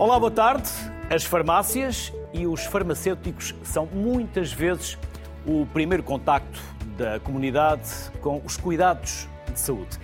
Olá, boa tarde. As farmácias e os farmacêuticos são muitas vezes o primeiro contacto da comunidade com os cuidados de saúde.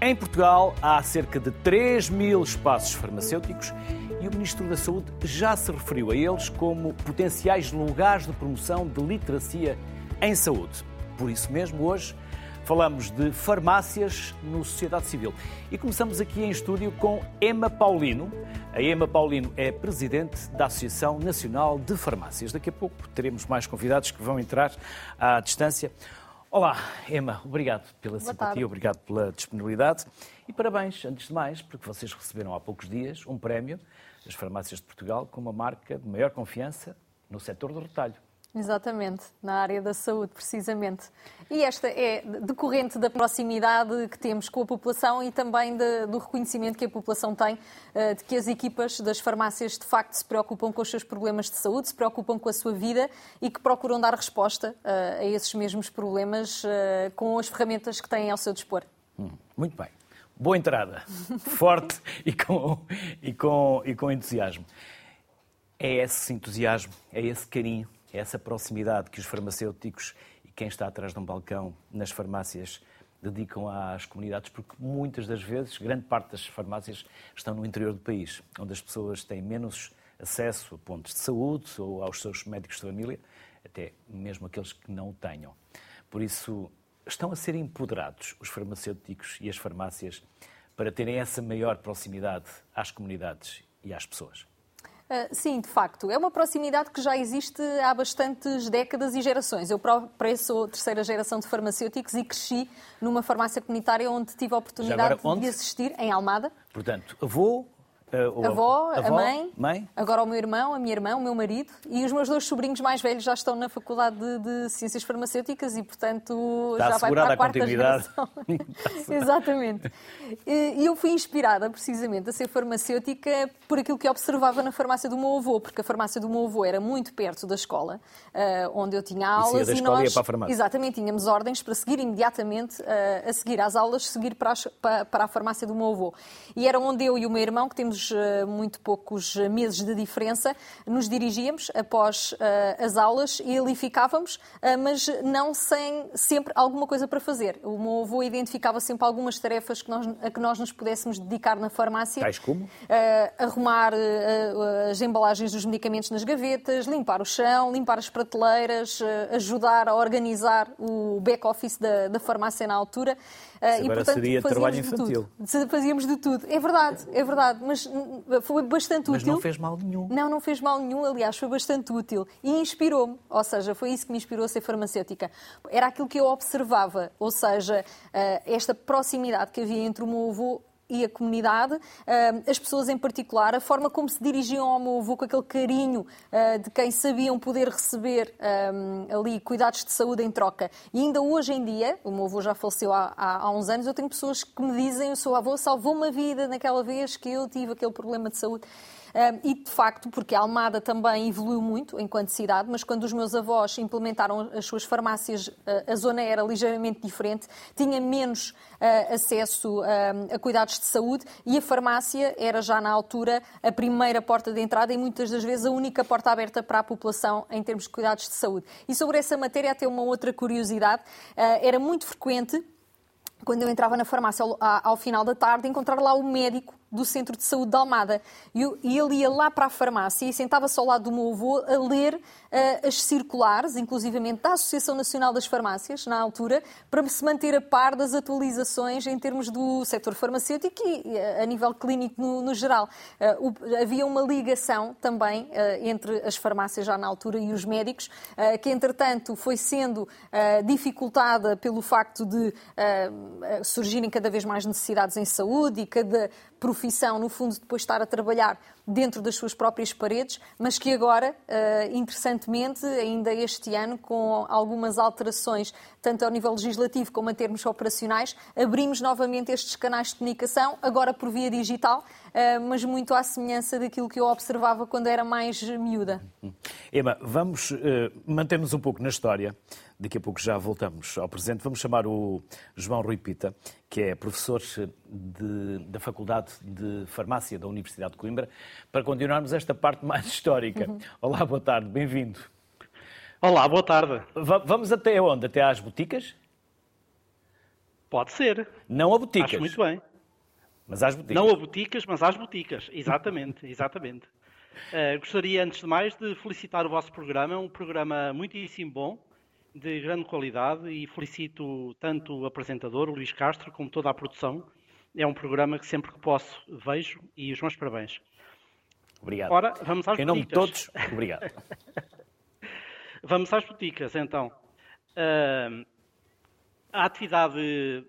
Em Portugal há cerca de 3 mil espaços farmacêuticos e o Ministro da Saúde já se referiu a eles como potenciais lugares de promoção de literacia em saúde. Por isso mesmo, hoje falamos de farmácias no Sociedade Civil. E começamos aqui em estúdio com Emma Paulino. A Emma Paulino é presidente da Associação Nacional de Farmácias. Daqui a pouco teremos mais convidados que vão entrar à distância. Olá, Emma, obrigado pela Boa simpatia, tarde. obrigado pela disponibilidade e parabéns, antes de mais, porque vocês receberam há poucos dias um prémio das farmácias de Portugal com uma marca de maior confiança no setor do retalho. Exatamente, na área da saúde, precisamente. E esta é decorrente da proximidade que temos com a população e também de- do reconhecimento que a população tem eh, de que as equipas das farmácias de facto se preocupam com os seus problemas de saúde, se preocupam com a sua vida e que procuram dar resposta eh, a esses mesmos problemas eh, com as ferramentas que têm ao seu dispor. Hum, Muito bem. Boa entrada. Forte e com, e, com, e com entusiasmo. É esse entusiasmo, é esse carinho, essa proximidade que os farmacêuticos e quem está atrás de um balcão nas farmácias dedicam às comunidades, porque muitas das vezes, grande parte das farmácias estão no interior do país, onde as pessoas têm menos acesso a pontos de saúde ou aos seus médicos de família, até mesmo aqueles que não o tenham. Por isso, estão a ser empoderados os farmacêuticos e as farmácias para terem essa maior proximidade às comunidades e às pessoas. Uh, Sim, de facto. É uma proximidade que já existe há bastantes décadas e gerações. Eu própria sou terceira geração de farmacêuticos e cresci numa farmácia comunitária onde tive a oportunidade agora, de assistir, em Almada. Portanto, avô, ou A avó, a mãe, mãe, agora o meu irmão, a minha irmã, o meu marido e os meus dois sobrinhos mais velhos já estão na Faculdade de, de Ciências Farmacêuticas e, portanto, Está já vai para a a quarta geração. Exatamente. E e eu fui inspirada, precisamente, a ser farmacêutica por aquilo que observava na farmácia do meu avô, porque a farmácia do meu avô era muito perto da escola, eh, onde eu tinha aulas. e ia nós, para a farmácia. Exatamente, tínhamos ordens para seguir imediatamente, eh, a seguir às aulas, seguir para a farmácia do meu avô. E era onde eu e o meu irmão, que temos eh, muito poucos meses de diferença, nos dirigíamos após eh, as aulas e ali ficávamos, eh, mas não sem sempre alguma coisa para fazer. O meu avô identificava sempre algumas tarefas que nós, a que nós nos pudéssemos dedicar na farmácia. Tais como? Arrumar as embalagens dos medicamentos nas gavetas, limpar o chão, limpar as prateleiras, ajudar a organizar o back-office da, da farmácia na altura. Eh, Isso agora seria fazíamos trabalho de infantil. tudo. Fazíamos de tudo. É verdade, é verdade. Mas foi bastante mas útil. não fez mal nenhum. Não, não fez mal nenhum, aliás, foi bastante útil e inspirou-me, ou seja, foi isso que me inspirou a ser farmacêutica. Era aquilo que eu observava, ou seja, eh, esta proximidade que havia entre o meu avô e a comunidade, eh, as pessoas em particular, a forma como se dirigiam ao meu avô com aquele carinho eh, de quem sabiam poder receber eh, ali cuidados de saúde em troca. E ainda hoje em dia, o meu avô já faleceu há, uns anos, eu tenho pessoas que me dizem o seu avô salvou-me a vida naquela vez que eu tive aquele problema de saúde. E, de facto, porque a Almada também evoluiu muito enquanto cidade, mas quando os meus avós implementaram as suas farmácias, uh, a zona era ligeiramente diferente, tinha menos uh, acesso a cuidados de saúde e a farmácia era já na altura a primeira porta de entrada e muitas das vezes a única porta aberta para a população em termos de cuidados de saúde. E sobre essa matéria, até uma outra curiosidade, uh, era muito frequente quando eu entrava na farmácia ao, ao final da tarde, encontrar lá o médico do Centro de Saúde de Almada. E, ele ia lá para a farmácia e sentava-se ao lado do meu avô a ler ah, as circulares, inclusivamente da Associação Nacional das Farmácias, na altura, para se manter a par das atualizações em termos do setor farmacêutico e ah, a nível clínico no, no geral. Ah, o- havia uma ligação também entre as farmácias já na altura e os médicos, que entretanto foi sendo dificultada pelo facto de surgirem cada vez mais necessidades em saúde e cada profissão, no fundo, depois estar a trabalhar dentro das suas próprias paredes, mas que agora, ah, interessantemente, ainda este ano, com algumas alterações, tanto ao nível legislativo como em termos operacionais, abrimos novamente estes canais de comunicação, agora por via digital, ah, mas muito à semelhança daquilo que eu observava quando era mais miúda. Emma, vamos eh, manter-nos um pouco na história Daqui a pouco já voltamos ao presente. Vamos chamar o João Rui Pita, que é professor de, da Faculdade de Farmácia da Universidade de Coimbra, para continuarmos esta parte mais histórica. Uhum. Olá, boa tarde, bem-vindo. Olá, boa tarde. vamos até onde? Até às boticas? Pode ser. Não a boticas. Acho muito bem. Mas às boticas. Não a boticas, mas às boticas. Exatamente, exatamente. Uh, gostaria, antes de mais, de felicitar o vosso programa. É um programa muitíssimo bom de grande qualidade e felicito tanto o apresentador, o Luís Castro, como toda a produção. É um programa que sempre que posso vejo e os meus parabéns. Obrigado. Ora, vamos às em nome de todos, obrigado. vamos às boticas, então. Uh, a atividade,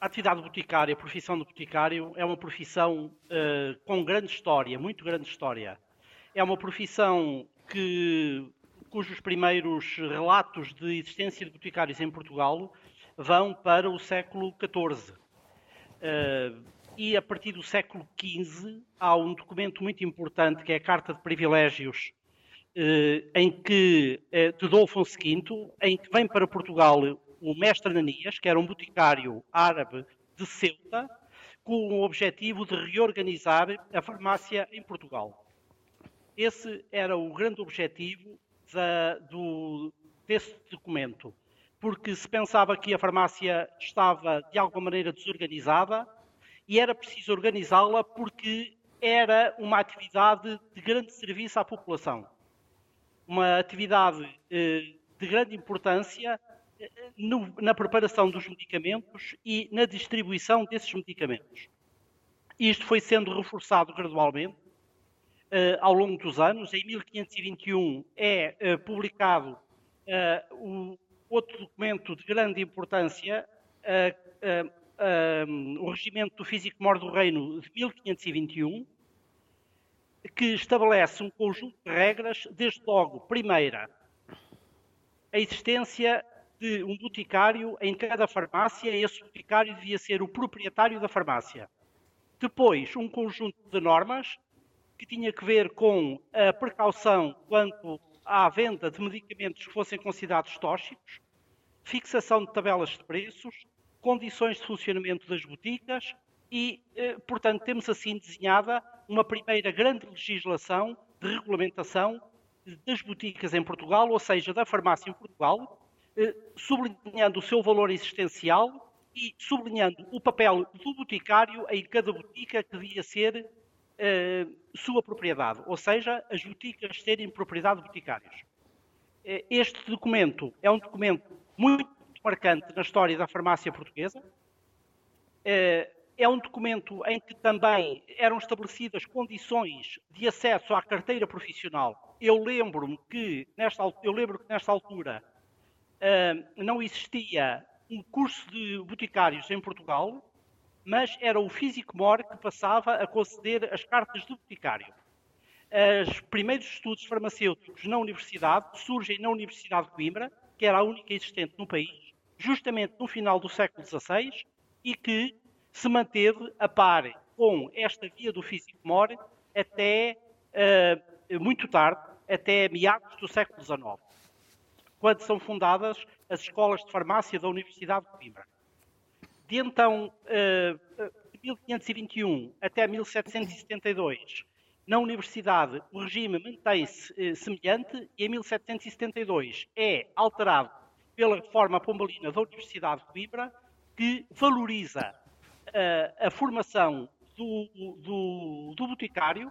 a atividade boticária, a profissão de boticário, é uma profissão uh, com grande história, muito grande história. É uma profissão que cujos primeiros relatos de existência de boticários em Portugal vão para o século XIV. Uh, e a partir do século XV há um documento muito importante que é a Carta de Privilégios, uh, em que, uh, de Afonso V, em que vem para Portugal o mestre Ananias, que era um boticário árabe de Ceuta, com o objetivo de reorganizar a farmácia em Portugal. Esse era o grande objetivo da, do, desse documento, porque se pensava que a farmácia estava de alguma maneira desorganizada e era preciso organizá-la porque era uma atividade de grande serviço à população. Uma atividade eh, de grande importância eh, no, na preparação dos medicamentos e na distribuição desses medicamentos. Isto foi sendo reforçado gradualmente ao longo dos anos. Em 1521 é uh, publicado uh, o outro documento de grande importância, o Regimento do Físico-Mor do Reino de 1521, que estabelece um conjunto de regras, desde logo, primeira, a existência de um boticário em cada farmácia, esse boticário devia ser o proprietário da farmácia. Depois, um conjunto de normas que tinha que ver com a precaução quanto à venda de medicamentos que fossem considerados tóxicos, fixação de tabelas de preços, condições de funcionamento das boticas e, eh, portanto, temos assim desenhada uma primeira grande legislação de regulamentação das boticas em Portugal, ou seja, da farmácia em Portugal, eh, sublinhando o seu valor existencial e sublinhando o papel do boticário em cada botica que devia ser sua propriedade, ou seja, as boticas serem propriedade de boticários. Uh, este documento é um documento muito marcante na história da farmácia portuguesa. Uh, é um documento em que também eram estabelecidas condições de acesso à carteira profissional. Eu lembro-me que nesta, eu lembro que nesta altura não existia um curso de boticários em Portugal, mas era o físico-mor que passava a conceder as cartas de boticário. Os primeiros estudos farmacêuticos na universidade surgem na Universidade de Coimbra, que era a única existente no país, justamente no final do século XVI, e que se manteve a par com esta via do físico-mor até uh, muito tarde, até meados do século XIX, quando são fundadas as escolas de farmácia da Universidade de Coimbra de então de 1521 até 1772, na Universidade o regime mantém-se uh, semelhante e em 1772 é alterado pela reforma pombalina da Universidade de Coimbra, que valoriza uh, a formação do, do, do boticário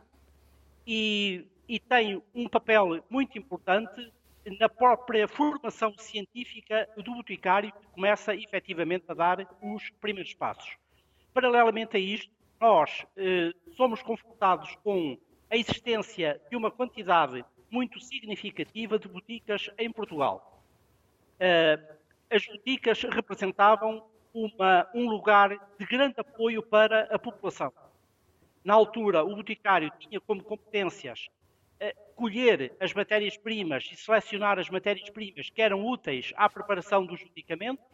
e, e tem um papel muito importante na própria formação científica do boticário, que começa efetivamente a dar os primeiros passos. Paralelamente a isto, nós eh, somos confrontados com a existência de uma quantidade muito significativa de boticas em Portugal. Eh, as boticas representavam uma, um lugar de grande apoio para a população. Na altura, o boticário tinha como competências colher as matérias-primas e selecionar as matérias-primas que eram úteis à preparação dos medicamentos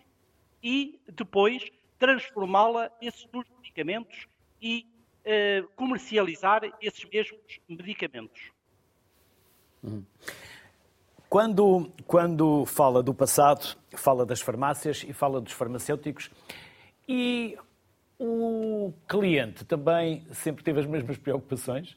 e depois transformá-la esses medicamentos e uh, comercializar esses mesmos medicamentos. Uhum. Quando, quando fala do passado, fala das farmácias e fala dos farmacêuticos. E o cliente também sempre teve as mesmas preocupações?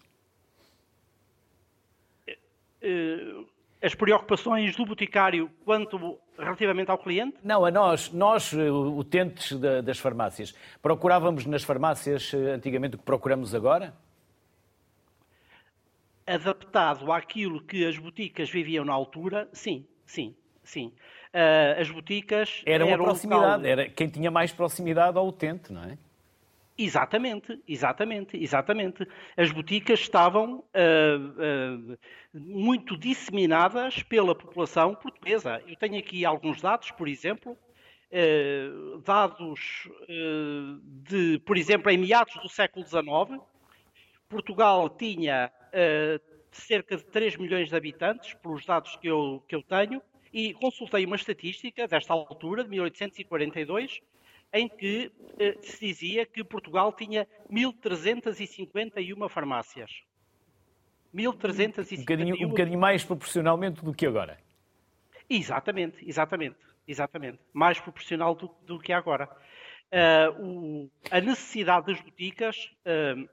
Uh, as preocupações do boticário quanto relativamente ao cliente? Não, a nós, nós eh, utentes das farmácias, procurávamos nas farmácias eh, antigamente o que procuramos agora? Adaptado àquilo que as boticas viviam na altura, sim, sim, sim. Uh, as boticas... Era uma proximidade, era quem tinha mais proximidade ao utente, não é? Exatamente, exatamente, exatamente. As boticas estavam uh, uh, muito disseminadas pela população portuguesa. Eu tenho aqui alguns dados, por exemplo, uh, dados de, por exemplo, em meados do século XIX, Portugal tinha cerca de 3 milhões de habitantes, pelos dados que eu, que eu tenho, e consultei uma estatística desta altura, de 1842, em que eh, se dizia que Portugal tinha 1.351 farmácias. 1.351. Um bocadinho, um bocadinho mais proporcionalmente do que agora. Exatamente, exatamente, exatamente. Mais proporcional do, do que agora. Uh, o, a necessidade das boticas, uh,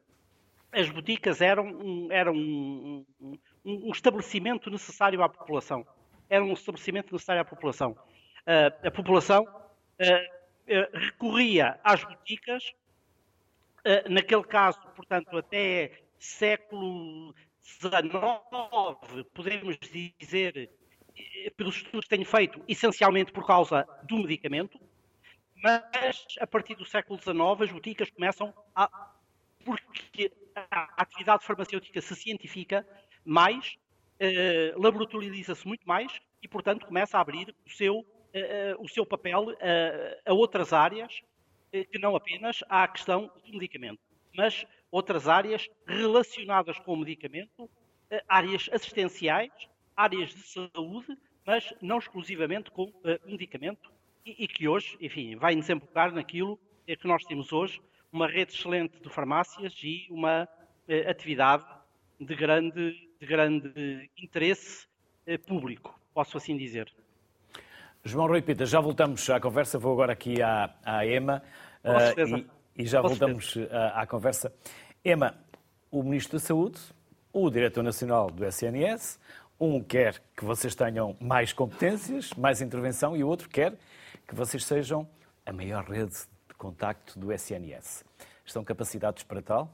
as boticas eram, um, eram um, um, um, estabelecimento necessário à população. Era um estabelecimento necessário à população. Uh, a população recorria às boticas, eh, naquele caso, portanto, até século XIX, podemos dizer, eh, pelos estudos que tenho feito, essencialmente por causa do medicamento, mas a partir do século XIX as boticas começam a. porque a atividade farmacêutica se cientifica mais, eh, laboratorializa-se muito mais e, portanto, começa a abrir o seu o seu papel a outras áreas eh, que não apenas à questão do medicamento, mas outras áreas relacionadas com o medicamento, eh, áreas assistenciais, áreas de saúde, mas não exclusivamente com medicamento, e, que hoje, enfim, vai desembocar naquilo que nós temos hoje, uma rede excelente de farmácias e uma atividade de grande, de grande interesse público, posso assim dizer. João Rui Pita, já voltamos à conversa. Vou agora aqui à, à EMA uh, e, e, já voltamos à, à, conversa. EMA, o Ministro da Saúde, o Diretor Nacional do SNS, um quer que vocês tenham mais competências, mais intervenção e o outro quer que vocês sejam a maior rede de contacto do SNS. Estão capacitados para tal?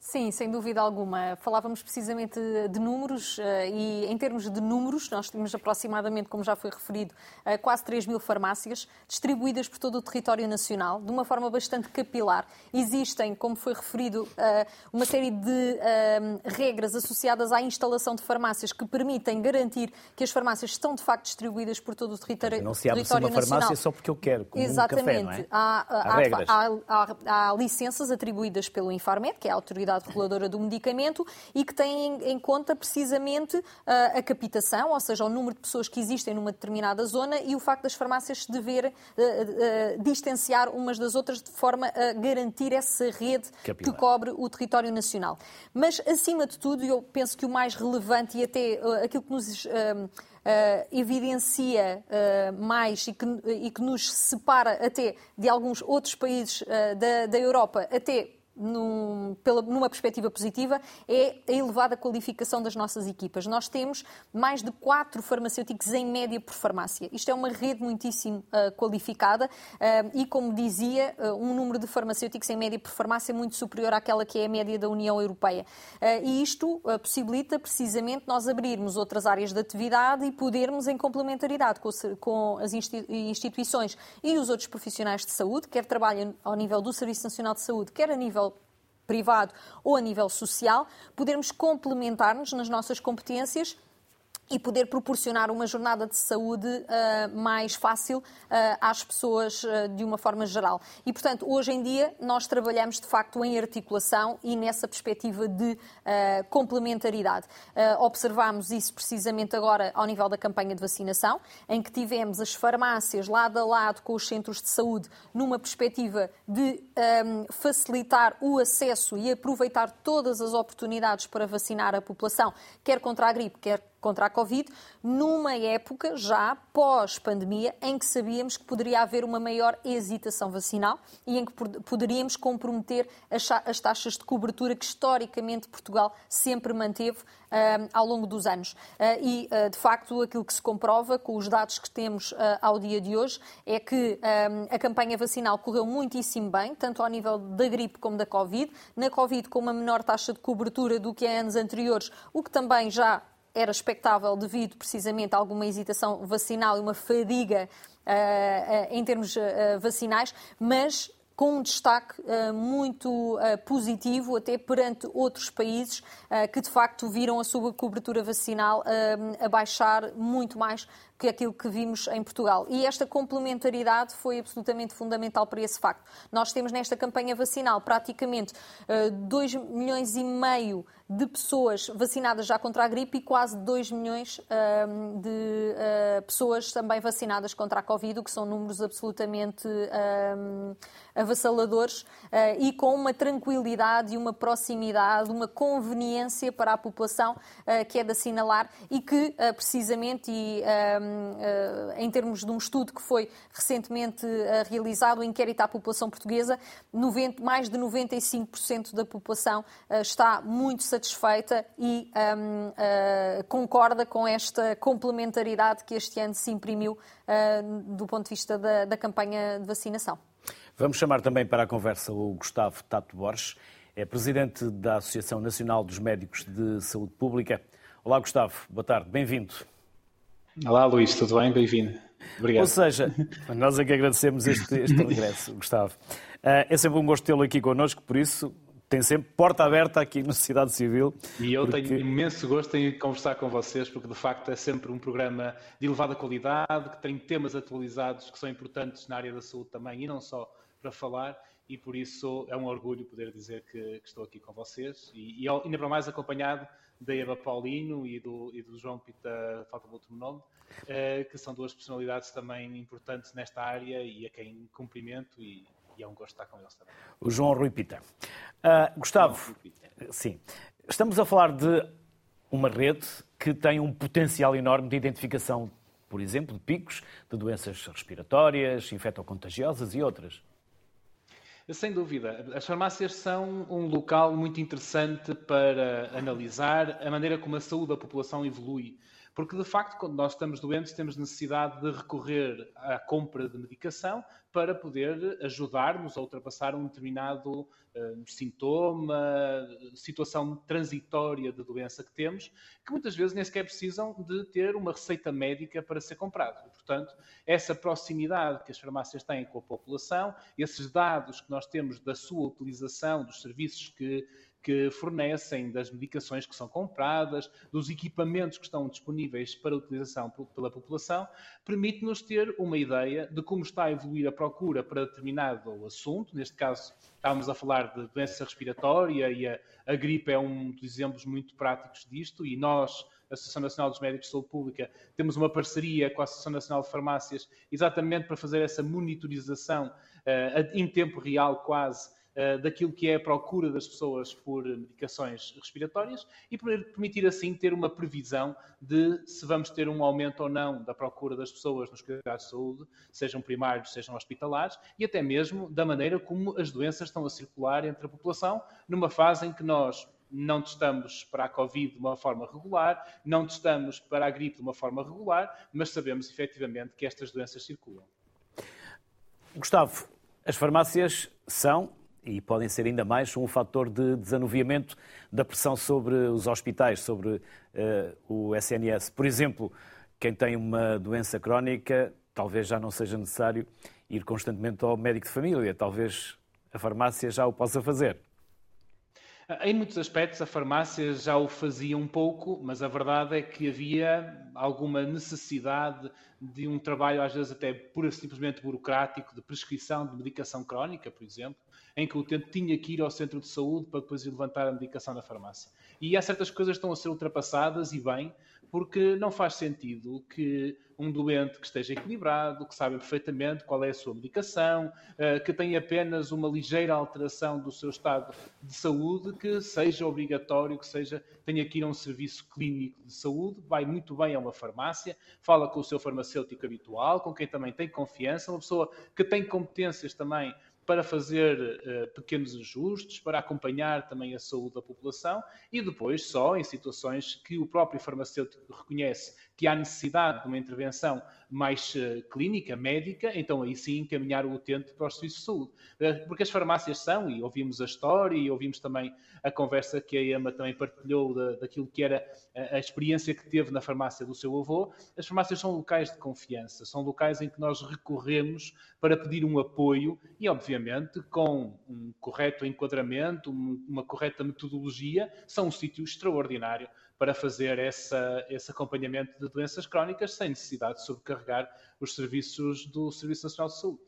Sim, sem dúvida alguma. Falávamos precisamente de números eh, e, em termos de números, nós temos aproximadamente, como já foi referido, eh, quase 3 mil farmácias distribuídas por todo o território nacional, de uma forma bastante capilar. Existem, como foi referido, eh, uma série de regras associadas à instalação de farmácias que permitem garantir que as farmácias estão, de facto, distribuídas por todo o território, não se abre território uma nacional. farmácia só porque eu quero, como Exatamente. Um café, não é? há, há, há, há, há licenças atribuídas pelo Infarmed, que é a autoridade Autoridade Reguladora do Medicamento e que tem em conta precisamente ah, a capitação, ou seja, o número de pessoas que existem numa determinada zona e o facto das farmácias se dever uh, uh, distanciar umas das outras de forma a garantir essa rede Capilar. que cobre o território nacional. Mas, acima de tudo, eu penso que o mais relevante e até aquilo que nos. Uh, evidencia uh, mais e que, e que, nos separa até de alguns outros países uh, da, da Europa, até num, pela, numa perspectiva positiva, é a elevada qualificação das nossas equipas. Nós temos mais de quatro farmacêuticos em média por farmácia. Isto é uma rede muitíssimo uh, qualificada uh, e, como dizia, uh, um número de farmacêuticos em média por farmácia muito superior àquela que é a média da União Europeia. e isto possibilita precisamente nós abrirmos outras áreas de atividade e podermos, em complementaridade com, com as instituições e os outros profissionais de saúde, quer trabalhem ao nível do Serviço Nacional de Saúde, quer a nível privado ou a nível social, podermos complementar-nos nas nossas competências e poder proporcionar uma jornada de saúde uh, mais fácil uh, às pessoas uh, de uma forma geral. E, portanto, hoje em dia nós trabalhamos de facto em articulação e nessa perspectiva de complementaridade. observamos isso precisamente agora ao nível da campanha de vacinação, em que tivemos as farmácias lado a lado com os centros de saúde numa perspectiva de um, facilitar o acesso e aproveitar todas as oportunidades para vacinar a população, quer contra a gripe, quer contra a Covid, numa época já pós-pandemia em que sabíamos que poderia haver uma maior hesitação vacinal e em que poderíamos comprometer as taxas de cobertura que historicamente Portugal sempre manteve uh, ao longo dos anos. Uh, e, uh, de facto, aquilo que se comprova com os dados que temos ao dia de hoje é que a campanha vacinal correu muitíssimo bem, tanto ao nível da gripe como da Covid. Na Covid, com uma menor taxa de cobertura do que em anos anteriores, o que também já era expectável devido precisamente a alguma hesitação vacinal e uma fadiga uh, uh, em termos uh, vacinais, mas com um destaque muito positivo até perante outros países que de facto viram a sua cobertura vacinal abaixar muito mais que aquilo que vimos em Portugal. E esta complementaridade foi absolutamente fundamental para esse facto. Nós temos nesta campanha vacinal praticamente 2 milhões e meio de pessoas vacinadas já contra a gripe e quase 2 milhões de pessoas também vacinadas contra a Covid, o que são números absolutamente avassaladores uh, e com uma tranquilidade uma proximidade, uma conveniência para a população que é de assinalar e que, precisamente, e em termos de um estudo que foi recentemente realizado, o inquérito à população portuguesa, 90, mais de 95% da população está muito satisfeita e um, concorda com esta complementaridade que este ano se imprimiu do ponto de vista da, da campanha de vacinação. Vamos chamar também para a conversa o Gustavo Tato Borges, é presidente da Associação Nacional dos Médicos de Saúde Pública. Olá, Gustavo, boa tarde, bem-vindo. Olá, Luís, tudo bem? Bem-vindo. Obrigado. Ou seja, nós é que agradecemos este, este regresso, Gustavo. Eh, é sempre um gosto tê-lo aqui connosco, por isso tem sempre porta aberta aqui no Sociedade Civil. E eu porque... tenho imenso gosto em conversar com vocês, porque de facto é sempre um programa de elevada qualidade, que tem temas atualizados que são importantes na área da saúde também, e não só para falar e por isso é um orgulho poder dizer que, que estou aqui com vocês e, e, ainda para mais acompanhado da Eva Paulino e do, e do João Pita, falta o último nome, eh, que são duas personalidades também importantes nesta área e a quem cumprimento e, e é um gosto estar com eles também. O João Rui Pita. Uh, Gustavo, sim, estamos a falar de uma rede que tem um potencial enorme de identificação, por exemplo, de picos de doenças respiratórias, infectocontagiosas e outras. Sem dúvida. As farmácias são um local muito interessante para analisar a maneira como a saúde da população evolui. Porque, de facto, quando nós estamos doentes, temos necessidade de recorrer à compra de medicação para poder ajudar-nos a ultrapassar um determinado uh, sintoma, situação transitória de doença que temos, que muitas vezes nem sequer precisam de ter uma receita médica para ser comprado. Portanto, essa proximidade que as farmácias têm com a população, esses dados que nós temos da sua utilização, dos serviços que que fornecem, das medicações que são compradas, dos equipamentos que estão disponíveis para utilização pela população, permite-nos ter uma ideia de como está a evoluir a procura para determinado assunto. Neste caso, estávamos a falar de doença respiratória e a, a gripe é um dos exemplos muito práticos disto, e nós, a Associação Nacional dos Médicos de Saúde Pública, temos uma parceria com a Associação Nacional de Farmácias exatamente para fazer essa monitorização uh, em tempo real, quase, daquilo que é a procura das pessoas por medicações respiratórias e permitir assim ter uma previsão de se vamos ter um aumento ou não da procura das pessoas nos cuidados de saúde, sejam primários, sejam hospitalares, e até mesmo da maneira como as doenças estão a circular entre a população, numa fase em que nós não testamos para a Covid de uma forma regular, não testamos para a gripe de uma forma regular, mas sabemos efetivamente que estas doenças circulam. Gustavo, as farmácias são e podem ser ainda mais um fator de desanuviamento da pressão sobre os hospitais, sobre uh, o SNS. Por exemplo, quem tem uma doença crónica, talvez já não seja necessário ir constantemente ao médico de família, talvez a farmácia já o possa fazer. Em muitos aspectos, a farmácia já o fazia um pouco, mas a verdade é que havia alguma necessidade de um trabalho, às vezes até pura simplesmente burocrático, de prescrição de medicação crónica, por exemplo, em que o utente tinha que ir ao centro de saúde para depois levantar a medicação na farmácia. E há certas coisas que estão a ser ultrapassadas e bem, porque não faz sentido que um doente que esteja equilibrado, que sabe perfeitamente qual é a sua medicação, eh, que tem apenas uma ligeira alteração do seu estado de saúde, que seja obrigatório, que seja, tenha que ir a um serviço clínico de saúde, vai muito bem a uma farmácia, fala com o seu farmacêutico habitual, com quem também tem confiança, uma pessoa que tem competências também para fazer uh, pequenos ajustes, para acompanhar também a saúde da população e depois, só em situações que o próprio farmacêutico reconhece que há necessidade de uma intervenção mais uh, clínica, médica, então aí sim encaminhar o utente para os serviços de saúde. Uh, porque as farmácias são, e ouvimos a história e ouvimos também a conversa que a Emma também partilhou da, daquilo que era a, a, experiência que teve na farmácia do seu avô, as farmácias são locais de confiança, são locais em que nós recorremos para pedir um apoio e, obviamente, com um correto enquadramento, um, uma correta metodologia, são um sítio extraordinário para fazer essa, esse acompanhamento de doenças crónicas sem necessidade de sobrecarregar os serviços do Serviço Nacional de Saúde.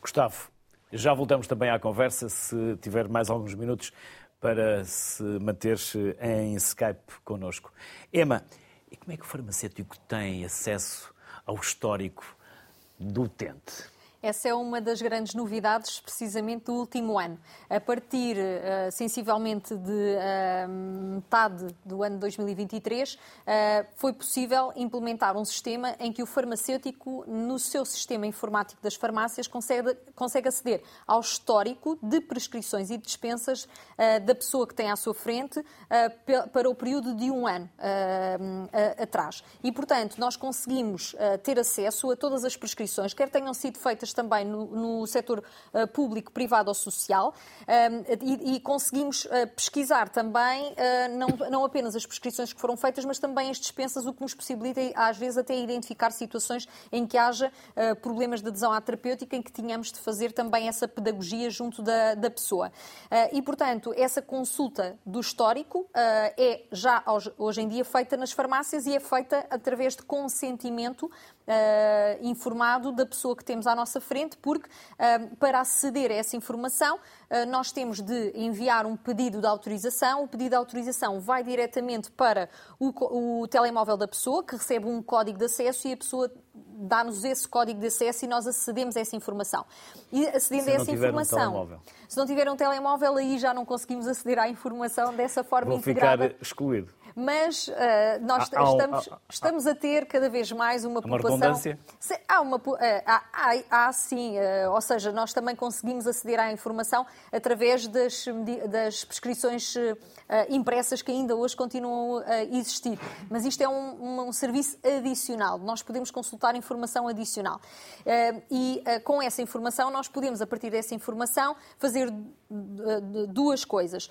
Gustavo, já voltamos também à conversa, se tiver mais alguns minutos para se manter em Skype connosco. Emma, e como é que o farmacêutico tem acesso ao histórico do utente? Essa é uma das grandes novidades, precisamente do último ano. A partir, uh, sensivelmente, de uh, metade do ano 2023, uh, eh, foi possível implementar um sistema em que o farmacêutico, no seu sistema informático das farmácias, consegue, consegue aceder ao histórico de prescrições e dispensas da pessoa que tem à sua frente para o período de um ano atrás. E, portanto, nós conseguimos ter acesso a todas as prescrições, quer tenham sido feitas também no, no setor uh, público, privado ou social uh, e, e, conseguimos uh, pesquisar também não, não apenas as prescrições que foram feitas, mas também as dispensas, o que nos possibilita às vezes até identificar situações em que haja problemas de adesão à terapêutica, em que tínhamos de fazer também essa pedagogia junto da, da pessoa. e, portanto, essa consulta do histórico é já hoje em dia feita nas farmácias e é feita através de consentimento uh, informado da pessoa que temos à nossa frente, porque uh, para aceder a essa informação uh, nós temos de enviar um pedido de autorização. O pedido de autorização vai diretamente para o, o telemóvel da pessoa, que recebe um código de acesso e a pessoa dá-nos esse código de acesso e nós acedemos a essa informação. E acedendo a essa informação. Um se não tiver um telemóvel, aí já não conseguimos aceder à informação dessa forma Vou integrada. ficar excluído mas uh, nós há, estamos, há, há, estamos a ter cada vez mais uma, uma população. Há uma uh, há, sim, uh, ou seja, nós também conseguimos aceder à informação através das, das prescrições impressas que ainda hoje continuam a existir. Mas isto é um, um serviço adicional. Nós podemos consultar informação adicional. e com essa informação, nós podemos, a partir dessa informação, fazer duas coisas.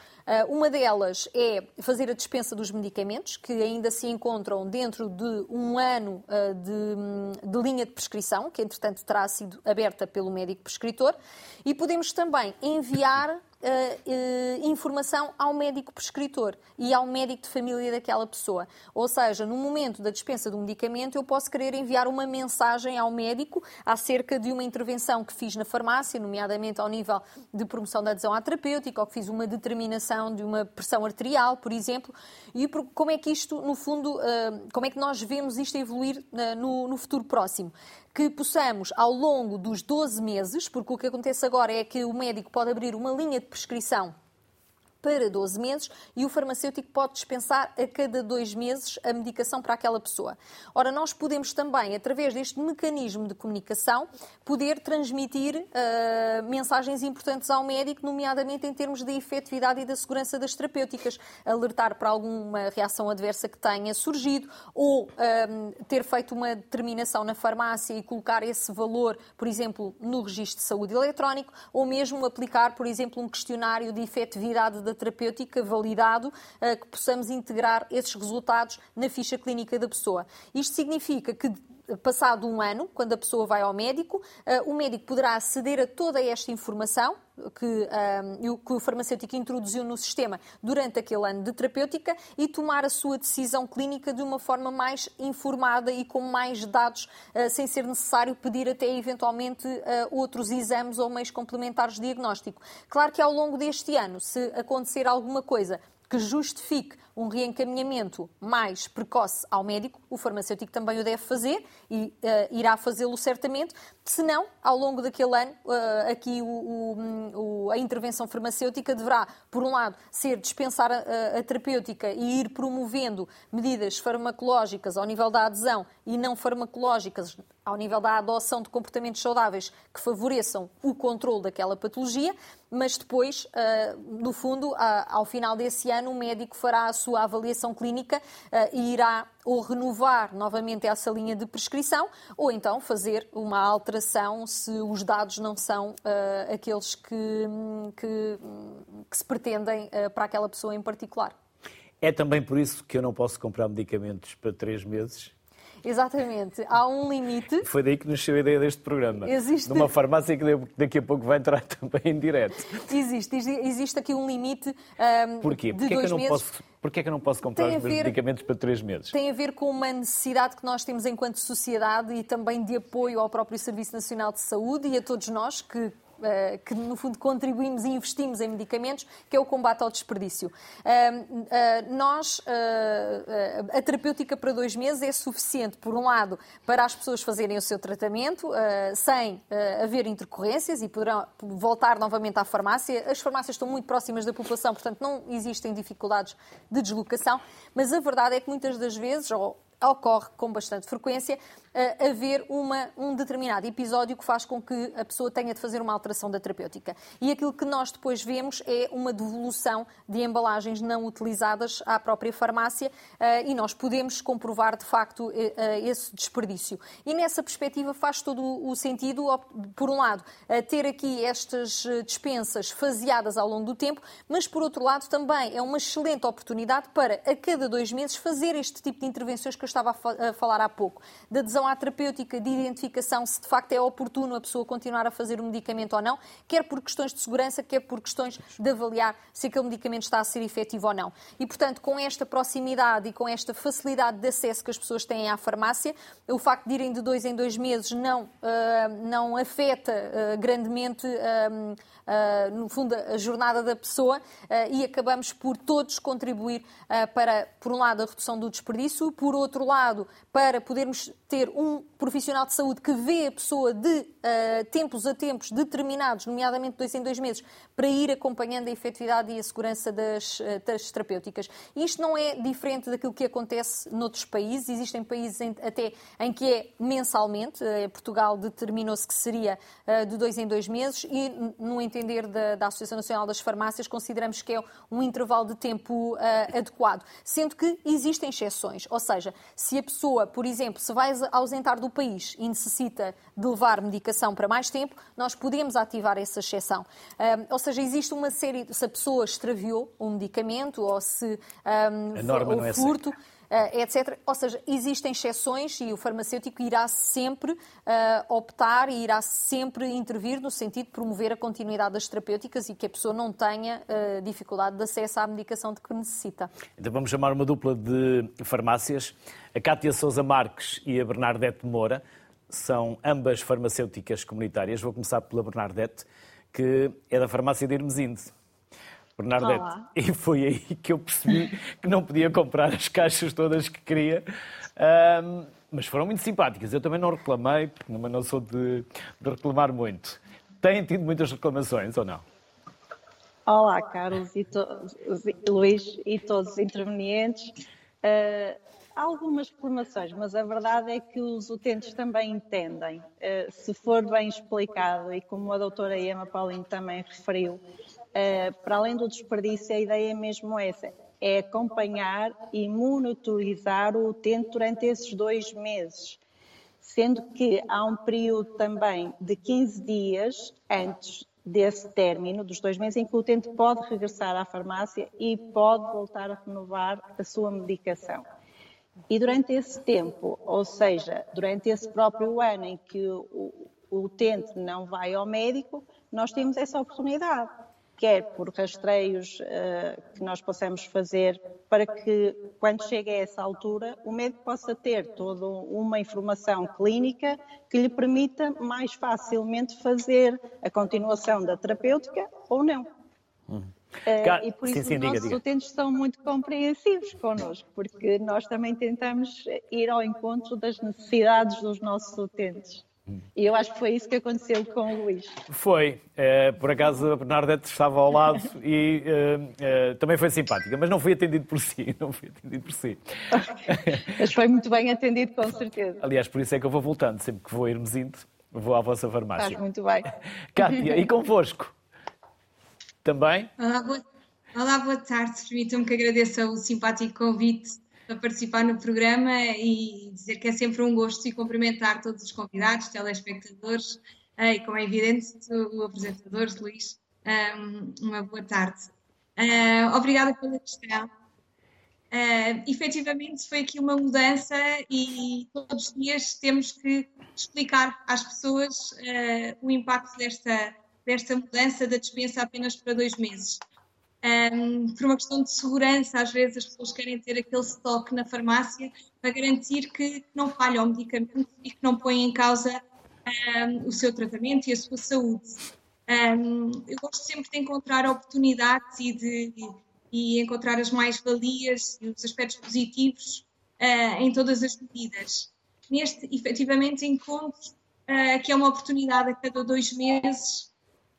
uma delas é fazer a dispensa dos medicamentos que ainda se encontram dentro de um ano uh, de, de, linha de prescrição, que entretanto terá sido aberta pelo médico prescritor, e podemos também enviar uh, informação ao médico prescritor e ao médico de família daquela pessoa. Ou seja, no momento da dispensa do medicamento, eu posso querer enviar uma mensagem ao médico acerca de uma intervenção que fiz na farmácia, nomeadamente ao nível de promoção da adesão à terapêutica, ou que fiz uma determinação de uma pressão arterial, por exemplo, e como é que isto, no fundo, como é que nós vemos isto evoluir no, no futuro próximo que possamos, ao longo dos 12 meses, porque o que acontece agora é que o médico pode abrir uma linha de prescrição para 12 meses e o farmacêutico pode dispensar a cada dois meses a medicação para aquela pessoa. Ora, nós podemos também, através deste mecanismo de comunicação, poder transmitir uh, mensagens importantes ao médico, nomeadamente em termos da efetividade e da segurança das terapêuticas, alertar para alguma reação adversa que tenha surgido ou uh, ter feito uma determinação na farmácia e colocar esse valor, por exemplo, no registro de saúde eletrónico, ou mesmo aplicar, por exemplo, um questionário de efetividade da terapêutica validado, eh, que possamos integrar esses resultados na ficha clínica da pessoa. Isto significa que passado um ano, quando a pessoa vai ao médico, eh, o médico poderá aceder a toda esta informação que, eh, que, o farmacêutico introduziu no sistema durante aquele ano de terapêutica e tomar a sua decisão clínica de uma forma mais informada e com mais dados, uh, sem ser necessário pedir até eventualmente uh, outros exames ou meios complementares de diagnóstico. Claro que ao longo deste ano, se acontecer alguma coisa que justifique um reencaminhamento mais precoce ao médico, o farmacêutico também o deve fazer e uh, irá fazê-lo certamente. Se não, ao longo daquele ano, uh, aqui o, o, o, a intervenção farmacêutica deverá, por um lado, ser dispensar a, a terapêutica e ir promovendo medidas farmacológicas ao nível da adesão e não farmacológicas ao nível da adoção de comportamentos saudáveis que favoreçam o controle daquela patologia, mas depois, ah, no fundo, ao final desse ano, o médico fará a sua avaliação clínica ah, e irá ou renovar novamente essa linha de prescrição ou então fazer uma alteração se os dados não são uh, aqueles que, que, que, se pretendem uh, para aquela pessoa em particular. É também por isso que eu não posso comprar medicamentos para três meses Exatamente. Há um limite. Foi daí que nasceu a ideia deste programa. Existe... Numa farmácia que daqui a pouco vai entrar também em direto. Existe. Existe aqui um limite um, Porquê? Porquê de dois é que eu não meses. Posso... Porquê é que eu não posso comprar os ver, medicamentos para três meses? Tem a ver com uma necessidade que nós temos enquanto sociedade e também de apoio ao próprio Serviço Nacional de Saúde e a todos nós que que no fundo contribuímos e investimos em medicamentos, que é o combate ao desperdício. Eh, nós, eh, a terapêutica para dois meses é suficiente, por um lado, para as pessoas fazerem o seu tratamento sem haver intercorrências e poderão voltar novamente à farmácia. As farmácias estão muito próximas da população, portanto não existem dificuldades de deslocação, mas a verdade é que muitas das vezes, ou ocorre com bastante frequência, uh, haver uma, um determinado episódio que faz com que a pessoa tenha de fazer uma alteração da terapêutica. E aquilo que nós depois vemos é uma devolução de embalagens não utilizadas à própria farmácia uh, e nós podemos comprovar de facto uh, esse desperdício. E nessa perspectiva faz todo o sentido, por um lado, ter aqui estas dispensas faseadas ao longo do tempo, mas por outro lado também é uma excelente oportunidade para a cada dois meses fazer este tipo de intervenções que eu estava a falar há pouco, da adesão à terapêutica de identificação se de facto é oportuno a pessoa continuar a fazer o medicamento ou não, quer por questões de segurança, quer por questões de avaliar se aquele medicamento está a ser efetivo ou não. E, portanto, com esta proximidade e com esta facilidade de acesso que as pessoas têm à farmácia, o facto de irem de dois em dois meses não, uh, não afeta uh, grandemente, uh, no fundo, a jornada da pessoa e acabamos por todos contribuir para, por um lado, a redução do desperdício, por outro lado, para podermos ter um profissional de saúde que vê a pessoa de uh, tempos a tempos determinados, nomeadamente dois em dois meses, para ir acompanhando a efetividade e a segurança das, uh, das terapêuticas. Isto não é diferente daquilo que acontece noutros países. Existem países em, até em que é mensalmente. Uh, Portugal determinou-se que seria de dois em dois meses e, no entender da, da, Associação Nacional das Farmácias, consideramos que é um intervalo de tempo adequado. Sendo que existem exceções. Ou seja, se a pessoa, por exemplo, se vai ausentar do país e necessita de levar medicação para mais tempo, nós podemos ativar essa exceção. Um, ou seja, existe uma série, se a pessoa extraviou um medicamento ou se um, o é furto. Etc. Ou seja, existem exceções e o farmacêutico irá sempre uh, optar e irá sempre intervir no sentido de promover a continuidade das terapêuticas e que a pessoa não tenha uh, dificuldade de acesso à medicação de que necessita. Então vamos chamar uma dupla de farmácias a Cátia Sousa Marques e a Bernadette Moura são ambas farmacêuticas comunitárias. Vou começar pela Bernadette, que é da farmácia de Hermesinde. Bernadette, Olá. e foi aí que eu percebi que não podia comprar as caixas todas que queria. Um, mas foram muito simpáticas. Eu também não reclamei, porque não sou de, de reclamar muito. Têm tido muitas reclamações ou não? Olá, Carlos e to... Luís e todos os intervenientes. Uh, há algumas reclamações, mas a verdade é que os utentes também entendem. Uh, se for bem explicado, e como a doutora Emma Paulinho também referiu, para além do desperdício, a ideia é mesmo essa, é acompanhar e monitorizar o utente durante esses dois meses. Sendo que há um período também de 15 dias antes desse término, dos dois meses, em que o utente pode regressar à farmácia e pode voltar a renovar a sua medicação. E durante esse tempo, ou seja, durante esse próprio ano em que o, o utente não vai ao médico, nós temos essa oportunidade, quer por rastreios uh, que nós possamos fazer para que, quando chegue a essa altura, o médico possa ter toda uma informação clínica que lhe permita mais facilmente fazer a continuação da terapêutica ou não. Hum. Uh, e por isso sim, os nossos diga, utentes são muito compreensivos connosco, porque nós também tentamos ir ao encontro das necessidades dos nossos utentes. E eu acho que foi isso que aconteceu com o Luís. Foi. É, por acaso a Bernadette estava ao lado e é, é, também foi simpática, mas não fui atendido por si. Não fui atendido por si. mas foi muito bem atendido, com certeza. Aliás, por isso é que eu vou voltando. Sempre que vou a Hermesinde, vou à vossa farmácia. Faz muito bem. Cátia, e convosco? Também? Olá, boa, Olá, boa tarde. Permitam-me que agradeça o simpático convite para participar no programa e dizer que é sempre um gosto e cumprimentar todos os convidados, telespectadores eh, e, como é evidente, o apresentador, Luís. Uma boa tarde. Eh, obrigada pela questão. Uh, efetivamente foi aqui uma mudança e todos os dias temos que explicar às pessoas uh, o impacto desta, desta mudança da dispensa apenas para dois meses um, por uma questão de segurança, às vezes as pessoas querem ter aquele estoque na farmácia para garantir que não falha o medicamento e que não põe em causa um, o seu tratamento e a sua saúde. Um, eu gosto sempre de encontrar oportunidades e de e encontrar as mais-valias e os aspectos positivos uh, em todas as medidas. Neste, efetivamente, encontro uh, que é uma oportunidade a cada dois meses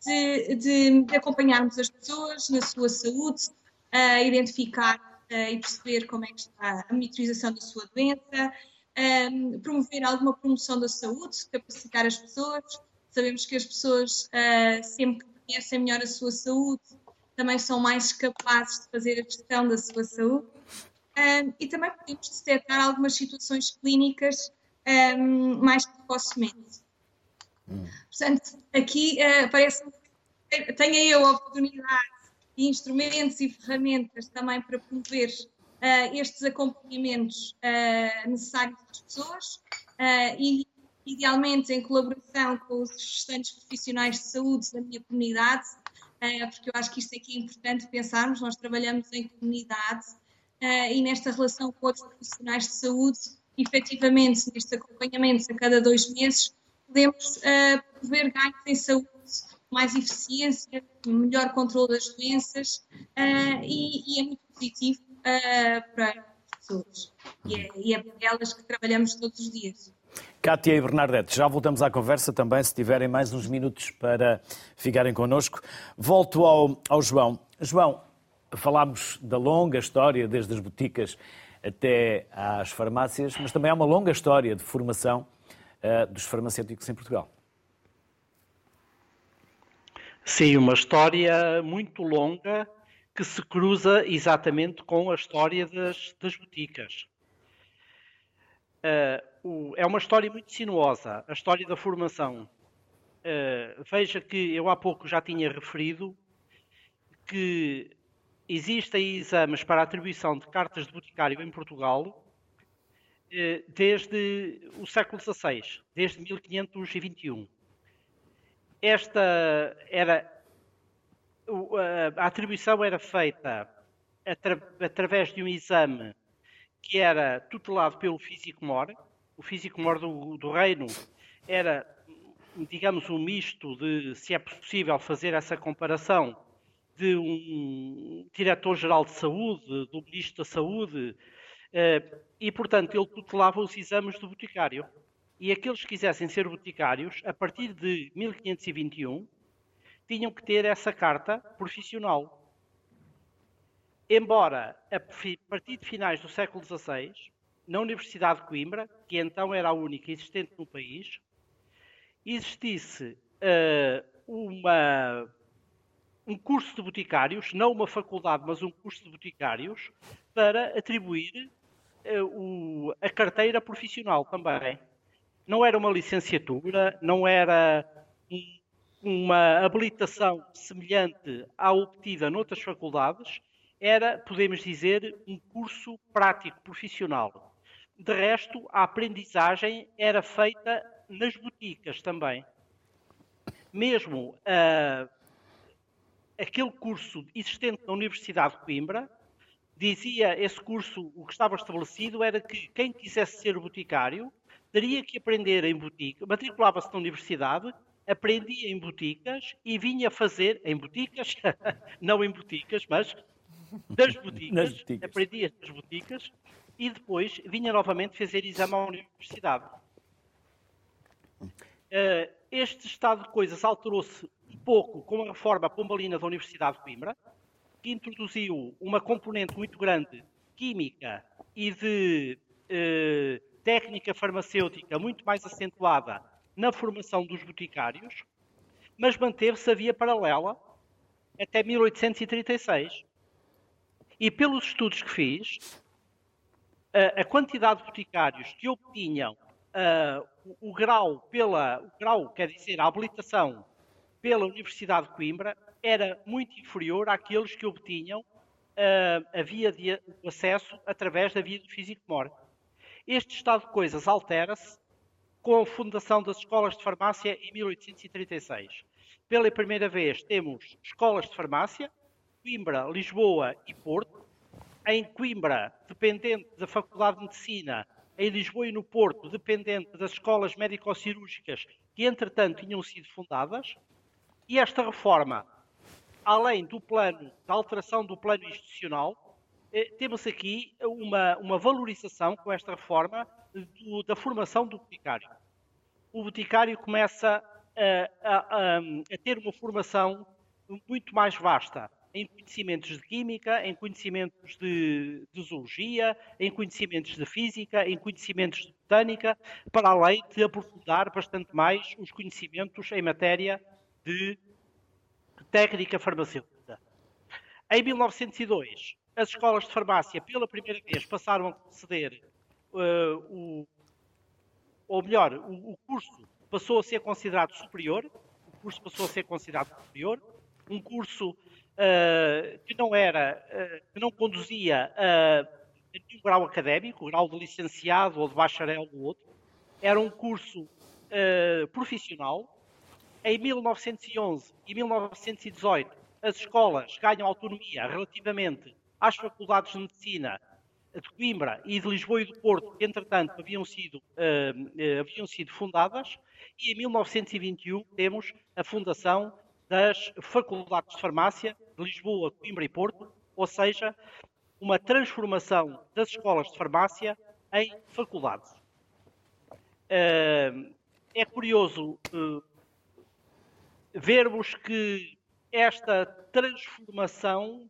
de, de, de acompanharmos as pessoas na sua saúde, a identificar uh, e perceber como é que está a monitorização da sua doença, um, promover alguma promoção da saúde, capacitar as pessoas. Sabemos que as pessoas, uh, sempre que conhecem melhor a sua saúde, também são mais capazes de fazer a gestão da sua saúde. Um, e também podemos detectar algumas situações clínicas um, mais precocemente. Portanto, aqui uh, parece que tenha eu a oportunidade e instrumentos e ferramentas também para promover uh, estes acompanhamentos uh, necessários das pessoas e, idealmente, em colaboração com os restantes profissionais de saúde da minha comunidade, porque eu acho que isto aqui é importante pensarmos. Nós trabalhamos em comunidade e nesta relação com outros profissionais de saúde, efetivamente, nestes acompanhamentos a cada dois meses, podemos uh, prover ganhos em saúde, mais eficiência, melhor controle das doenças uh, e, e, é muito positivo uh, para as pessoas. E é, e é para elas que trabalhamos todos os dias. Cátia e Bernadette, já voltamos à conversa também, se tiverem mais uns minutos para ficarem connosco. Volto ao, ao João. João, falámos da longa história, desde as boticas até às farmácias, mas também há uma longa história de formação uh, dos farmacêuticos em Portugal. Sim, uma história muito longa que se cruza exatamente com a história das, das boticas. O, é uma história muito sinuosa, a história da formação. Uh, veja que eu há pouco já tinha referido que existem exames para atribuição de cartas de boticário em Portugal eh, desde o século XVI, desde 1521. Esta era a atribuição era feita atra, através de um exame que era tutelado pelo físico-mor. O físico-mor do, do reino era, digamos, um misto de, se é possível fazer essa comparação, de um diretor-geral de saúde, do ministro da saúde, eh, e, portanto, ele tutelava os exames do boticário. E aqueles que quisessem ser boticários, a partir de 1521, tinham que ter essa carta profissional. Embora, a partir de finais do século XVI, na Universidade de Coimbra, que então era a única existente no país, existisse uh, uma, um curso de boticários, não uma faculdade, mas um curso de boticários, para atribuir uh, o, a carteira profissional também. Não era uma licenciatura, não era um, uma habilitação semelhante à obtida noutras faculdades, era, podemos dizer, um curso prático profissional. De resto, a aprendizagem era feita nas boticas também. Mesmo uh, aquele curso existente na Universidade de Coimbra, dizia esse curso, o que estava estabelecido era que quem quisesse ser boticário teria que aprender em botica, matriculava-se na universidade aprendia em boticas e vinha fazer, em boticas, não em boticas, mas das boticas, boticas. aprendia das boticas e depois vinha novamente fazer exame à universidade. Uh, este estado de coisas alterou-se um pouco com a reforma pombalina da Universidade de Coimbra, que introduziu uma componente muito grande química e de uh, técnica farmacêutica muito mais acentuada na formação dos boticários, mas manteve-se a via paralela até 1836. E pelos estudos que fiz, a, a quantidade de boticários que obtinham uh, o, o, grau pela o grau, quer dizer, a habilitação pela Universidade de Coimbra era muito inferior àqueles que obtinham uh, a via de acesso através da via do físico-mor. Este estado de coisas altera-se com a fundação das escolas de farmácia em 1836. Pela primeira vez temos escolas de farmácia, Coimbra, Lisboa e Porto. Em Coimbra, dependente da Faculdade de Medicina, em Lisboa e no Porto, dependente das escolas médico-cirúrgicas que, entretanto, tinham sido fundadas. E esta reforma, além do plano, da alteração do plano institucional, temos aqui uma, uma valorização com esta reforma do, da formação do boticário. O boticário começa a, a, a, ter uma formação muito mais vasta em conhecimentos de química, em conhecimentos de, de, zoologia, em conhecimentos de física, em conhecimentos de botânica, para além de aprofundar bastante mais os conhecimentos em matéria de técnica farmacêutica. Em 1902, as escolas de farmácia, pela primeira vez, passaram a conceder uh, o, ou melhor, o, o, curso passou a ser considerado superior, o curso passou a ser considerado superior, um curso uh, que não era, uh, que não conduzia a nenhum grau académico, grau de licenciado ou de bacharel ou outro, era um curso profissional. Em 1911 e 1918, as escolas ganham autonomia relativamente às faculdades de medicina de Coimbra e de Lisboa e do Porto, que entretanto haviam sido, uh, haviam sido fundadas, e em 1921 temos a fundação das faculdades de farmácia de Lisboa, Coimbra e Porto, ou seja, uma transformação das escolas de farmácia em faculdades. Uh, é curioso uh, vermos que esta transformação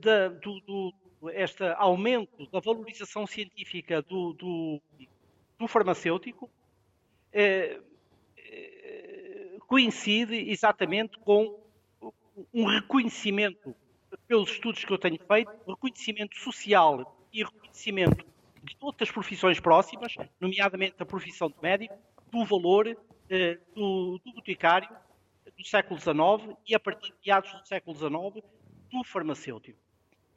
da, do, do, este aumento da valorização científica do, do, do farmacêutico eh, eh, coincide exatamente com um reconhecimento, pelos estudos que eu tenho feito, reconhecimento social e reconhecimento de outras profissões próximas, nomeadamente a profissão de médico, do valor eh, do, do boticário do século XIX e a partir de meados do século XIX do farmacêutico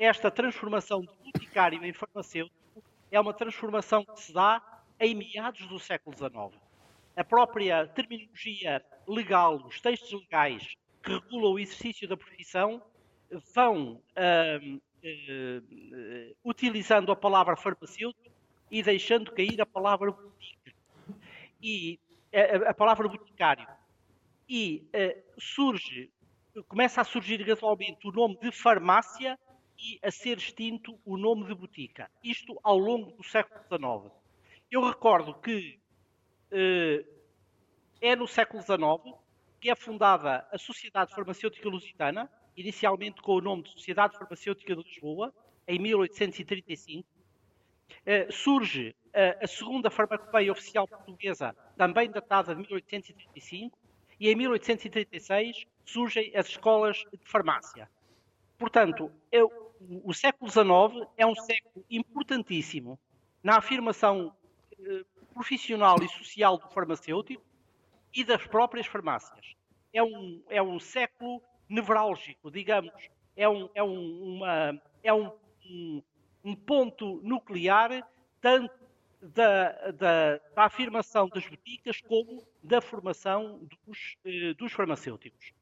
esta transformação de boticário em farmacêutico é uma transformação que se dá em meados do século XIX. A própria terminologia legal, os textos legais que regulam o exercício da profissão, vão uh, uh, utilizando a palavra farmacêutico e deixando cair a palavra. E a, a palavra boticário. E uh, surge, começa a surgir gradualmente o nome de farmácia e a ser extinto o nome de botica. Isto ao longo do século XIX. Eu recordo que eh, é no século XIX que é fundada a Sociedade Farmacêutica Lusitana, inicialmente com o nome de Sociedade Farmacêutica de Lisboa, em 1835. Eh, surge eh, a segunda farmacopeia oficial portuguesa, também datada de 1835, e em 1836 surgem as escolas de farmácia. Portanto, eu, o século XIX é um século importantíssimo na afirmação eh, profissional e social do farmacêutico e das próprias farmácias. É um, é um século nevrálgico, digamos, é um, é um, uma, é um, um, um ponto nuclear tanto da, da, da, afirmação das boticas como da formação dos, eh, dos farmacêuticos.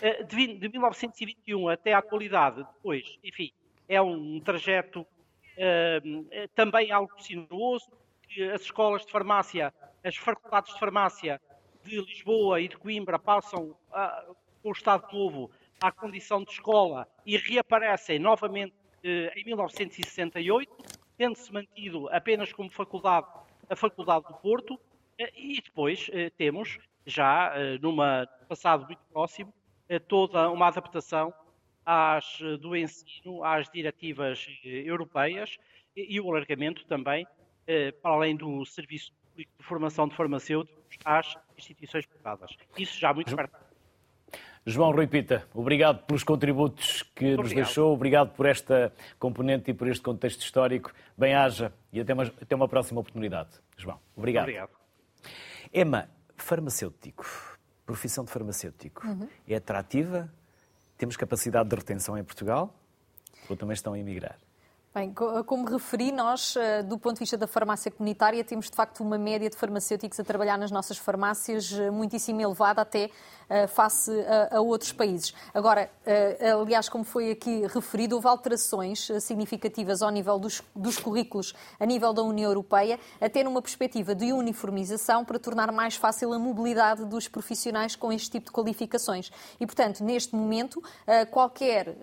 Eh, de, de 1921 até à atualidade, depois, enfim, é um trajeto uh, também algo sinuoso, que as escolas de farmácia, as faculdades de farmácia de Lisboa e de Coimbra passam a, com o Estado Novo à condição de escola e reaparecem novamente eh, em 1968, tendo-se mantido apenas como faculdade a Faculdade do Porto, eh, e depois eh, temos, já eh, numa passado muito próximo, toda uma adaptação às, do ensino às diretivas europeias e, e o alargamento também, para além do Serviço Público de Formação de Farmacêuticos, às instituições privadas. Isso já muito perto. João Rui Pita, obrigado pelos contributos que obrigado. nos deixou, obrigado por esta componente e por este contexto histórico. Bem-haja e até uma, até uma próxima oportunidade. João, obrigado. Obrigado. Emma, farmacêutico, profissão de farmacêutico, uhum. é atrativa? Temos capacidade de retenção em Portugal? Ou também estão a emigrar? Bem, como referi, nós, eh, do ponto de vista da farmácia comunitária, temos de facto uma média de farmacêuticos a trabalhar nas nossas farmácias eh, muitíssimo elevada até eh, face a, outros países. Agora, aliás, como foi aqui referido, houve alterações significativas ao nível dos, dos currículos a nível da União Europeia, até numa perspectiva de uniformização para tornar mais fácil a mobilidade dos profissionais com este tipo de qualificações. E, portanto, neste momento, qualquer,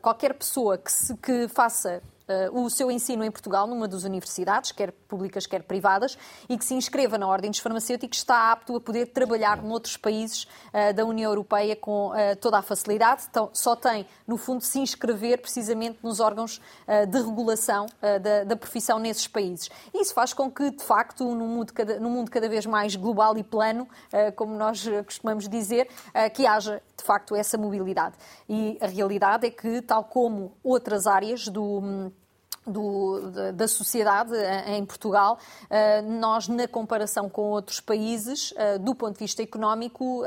qualquer pessoa que, se, que faça uh, o seu ensino em Portugal numa das universidades, quer públicas, quer privadas, e que se inscreva na Ordem dos Farmacêuticos, está apto a poder trabalhar noutros países uh, da União Europeia com uh, toda a facilidade. Então, só tem, no fundo, se inscrever precisamente nos órgãos de regulação da, da, profissão nesses países. Isso faz com que, de facto, num mundo cada, num mundo cada vez mais global e plano, como nós costumamos dizer, que haja, de facto, essa mobilidade. E a realidade é que, tal como outras áreas do hum, do, da sociedade eh, em Portugal, eh, nós, na comparação com outros países, eh, do ponto de vista económico,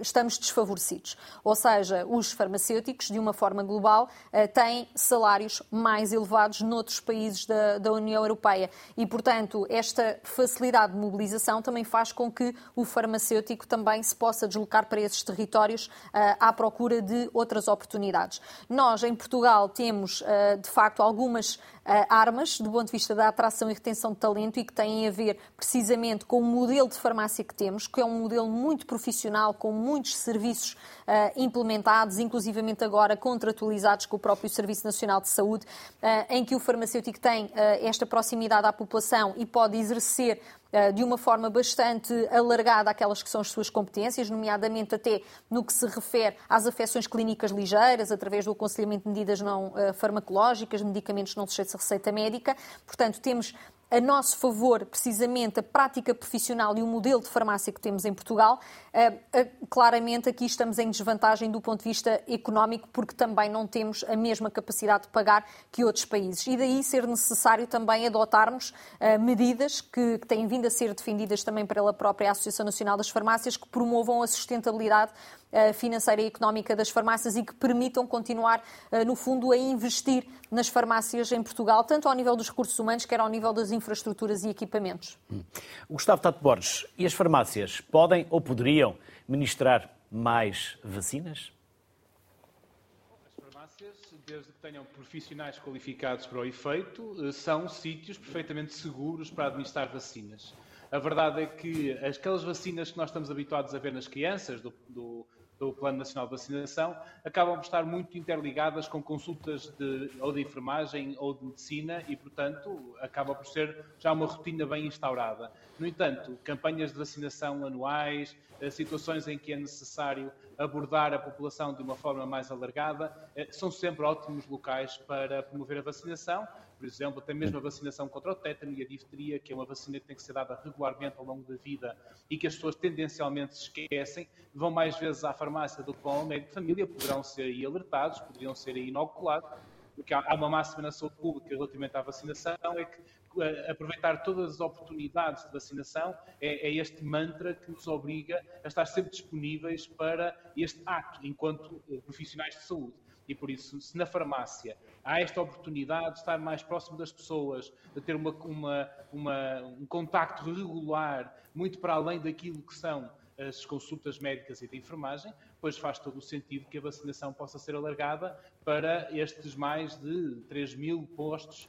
estamos desfavorecidos. Ou seja, os farmacêuticos, de uma forma global, têm salários mais elevados noutros países da, da União Europeia. E, portanto, esta facilidade de mobilização também faz com que o farmacêutico também se possa deslocar para esses territórios à procura de outras oportunidades. Nós, em Portugal, temos, de facto, algumas algumas uh, armas do ponto de vista da atração e retenção de talento e que têm a ver precisamente com o modelo de farmácia que temos, que é um modelo muito profissional, com muitos serviços uh, implementados, inclusivamente agora contratualizados com o próprio Serviço Nacional de Saúde, uh, em que o farmacêutico tem esta proximidade à população e pode exercer de uma forma bastante alargada aquelas que são as suas competências, nomeadamente até no que se refere às afecções clínicas ligeiras, através do aconselhamento de medidas não farmacológicas, medicamentos não sujeitos a receita médica. Portanto, temos a nosso favor, precisamente, a prática profissional e o modelo de farmácia que temos em Portugal, eh, eh, claramente aqui estamos em desvantagem do ponto de vista económico, porque também não temos a mesma capacidade de pagar que outros países. E daí ser necessário também adotarmos eh, medidas que têm vindo a ser defendidas também pela própria Associação Nacional das Farmácias, que promovam a sustentabilidade financeira e económica das farmácias e que permitam continuar, no fundo, a investir nas farmácias em Portugal, tanto ao nível dos recursos humanos, quer ao nível das infraestruturas e equipamentos. Hum. Gustavo Tato Borges, e as farmácias podem ou poderiam ministrar mais vacinas? As farmácias, desde que tenham profissionais qualificados para o efeito, eh, são sítios perfeitamente seguros para administrar vacinas. A verdade é que aquelas vacinas que nós estamos habituados a ver nas crianças, do, do do Plano Nacional de Vacinação, acabam por estar muito interligadas com consultas de, ou de enfermagem ou de medicina e, portanto, acaba por ser já uma rotina bem instaurada. No entanto, campanhas de vacinação anuais, eh, situações em que é necessário abordar a população de uma forma mais alargada, eh, são sempre ótimos locais para promover a vacinação por exemplo, até mesmo a vacinação contra o tétano e a difteria, que é uma vacina que tem que ser dada regularmente ao longo da vida e que as pessoas tendencialmente se esquecem, vão mais vezes à farmácia do que vão ao médico de família, poderão ser aí alertados, poderiam ser aí inoculados, porque há uma máxima na saúde pública relativamente à vacinação, é que eh, aproveitar todas as oportunidades de vacinação é, é, este mantra que nos obriga a estar sempre disponíveis para este ato enquanto eh, profissionais de saúde. E por isso, se na farmácia há esta oportunidade de estar mais próximo das pessoas, de ter uma, uma, uma, um contacto regular, muito para além daquilo que são as consultas médicas e de enfermagem, pois faz todo o sentido que a vacinação possa ser alargada para estes mais de 3 mil postos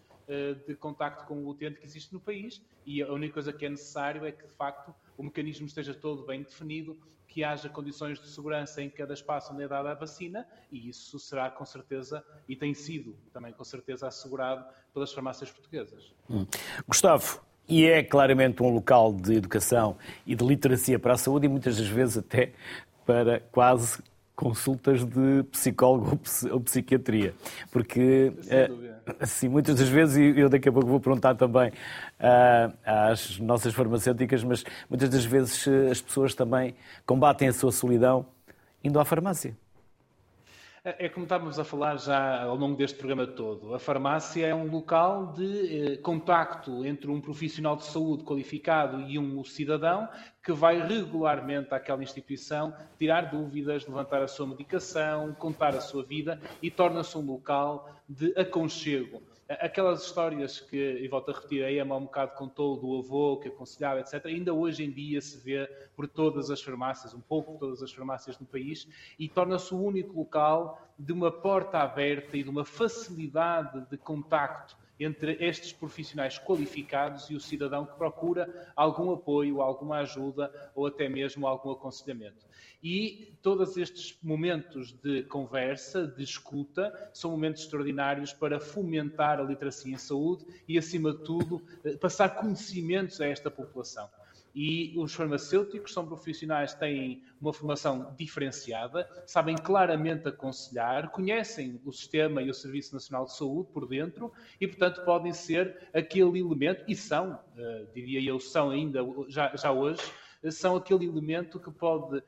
de contacto com o utente que existe no país. E a única coisa que é necessário é que, de facto, o mecanismo esteja todo bem definido, que haja condições de segurança em cada espaço onde é dada a vacina e isso será com certeza e tem sido também com certeza assegurado pelas farmácias portuguesas. Hum. Gustavo, e é claramente um local de educação e de literacia para a saúde e muitas das vezes até para quase consultas de psicólogo ou psiquiatria. Porque, assim, muitas das vezes, e eu daqui a pouco vou perguntar também uh, às nossas farmacêuticas, mas muitas das vezes eh, as pessoas também combatem a sua solidão indo à farmácia. É, é como estávamos a falar já ao longo deste programa todo. A farmácia é um local de eh, contacto entre um profissional de saúde qualificado e um cidadão que vai regularmente àquela instituição tirar dúvidas, levantar a sua medicação, contar a sua vida e torna-se um local de aconchego aquelas histórias que, e volto a repetir, a Emma um bocado contou do avô que aconselhava, etc., ainda hoje em dia se vê por todas as farmácias, um pouco por todas as farmácias do país, e torna-se o único local de uma porta aberta e de uma facilidade de contacto entre estes profissionais qualificados e o cidadão que procura algum apoio, alguma ajuda ou até mesmo algum aconselhamento. E todos estes momentos de conversa, de escuta, são momentos extraordinários para fomentar a literacia em saúde e, acima de tudo, eh, passar conhecimentos a esta população. E os farmacêuticos são profissionais que têm uma formação diferenciada, sabem claramente aconselhar, conhecem o sistema e o Serviço Nacional de Saúde por dentro e, portanto, podem ser aquele elemento, e são, uh, diria eu, são ainda, já, já hoje, são aquele elemento que pode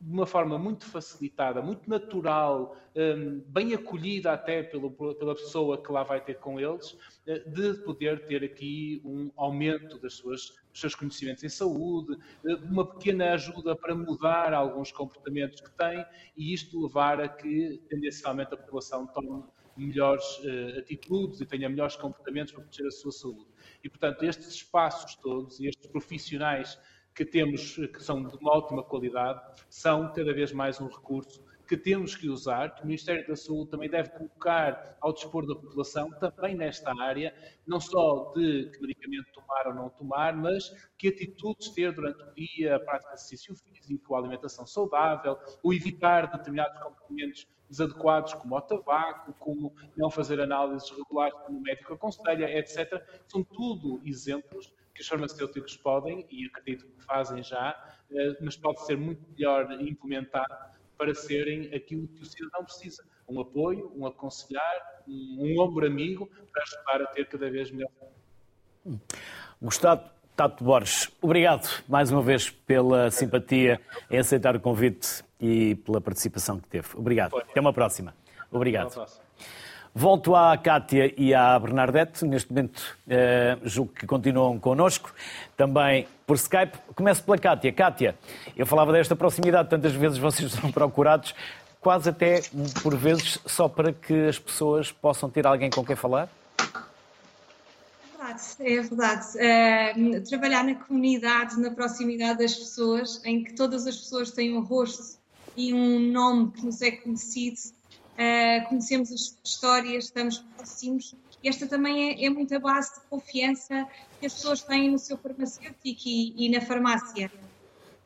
de uma forma muito facilitada, muito natural, hum, bem acolhida até pela pessoa que lá vai ter com eles, eh, de poder ter aqui um aumento das suas, dos seus conhecimentos em saúde, eh, uma pequena ajuda para mudar alguns comportamentos que têm e isto levar a que, tendencialmente, a população tome melhores uh, atitudes e tenha melhores comportamentos para proteger a sua saúde. E, portanto, estes espaços todos e estes profissionais que temos, que são de uma ótima qualidade, são cada vez mais um recurso que temos que usar, que o Ministério da Saúde também deve colocar ao dispor da população, também nesta área, não só de que medicamento tomar ou não tomar, mas que atitudes ter durante o dia, a prática de exercício físico, a alimentação saudável, o evitar determinados comportamentos desadequados, como o tabaco, como não fazer análises regulares como o médico aconselha, etc. São tudo exemplos que os farmacêuticos podem, e acredito que fazem já, eh, mas pode ser muito melhor implementado para serem aquilo que o cidadão precisa. Um apoio, um aconselhar, um, um ombro amigo para ajudar a ter cada vez melhor. Gustavo Tato Borges, obrigado mais uma vez pela simpatia em aceitar o convite e pela participação que teve. Obrigado. Até uma próxima. Obrigado. Volto à Cátia e à Bernadette, neste momento uh, julgo que continuam connosco, também por Skype. Começo pela Cátia. Cátia, eu falava desta proximidade, tantas vezes vocês são procurados, quase até por vezes só para que as pessoas possam ter alguém com quem falar? É verdade. Uh, trabalhar na comunidade, na proximidade das pessoas, em que todas as pessoas têm um rosto e um nome que nos é conhecido, uh, conhecemos as histórias, estamos próximos. E esta também é, é muito a base de confiança que as pessoas têm no seu farmacêutico e, e na farmácia.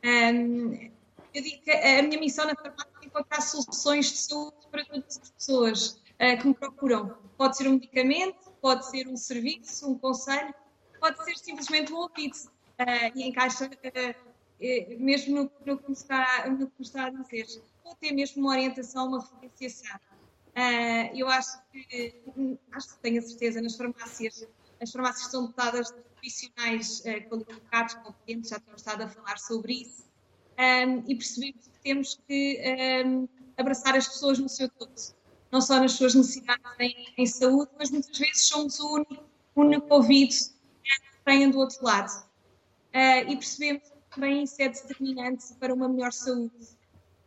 Um, eu digo que a minha missão na farmácia é encontrar soluções de saúde para todas as pessoas uh, que me procuram. Pode ser um medicamento, pode ser um serviço, um conselho, pode ser simplesmente um ouvido. Uh, e encaixa uh, mesmo no, no, que me está, no que me está a dizer ou até mesmo uma orientação, uma referenciação. Uh, eu acho que, acho que tenho a certeza, nas farmácias, as farmácias estão dotadas de profissionais uh, qualificados, competentes, já temos estado a falar sobre isso, um, e percebemos que temos que um, abraçar as pessoas no seu todo, não só nas suas necessidades em, em saúde, mas muitas vezes somos o único, único ouvido que têm do outro lado. Uh, e percebemos que também isso é determinante para uma melhor saúde.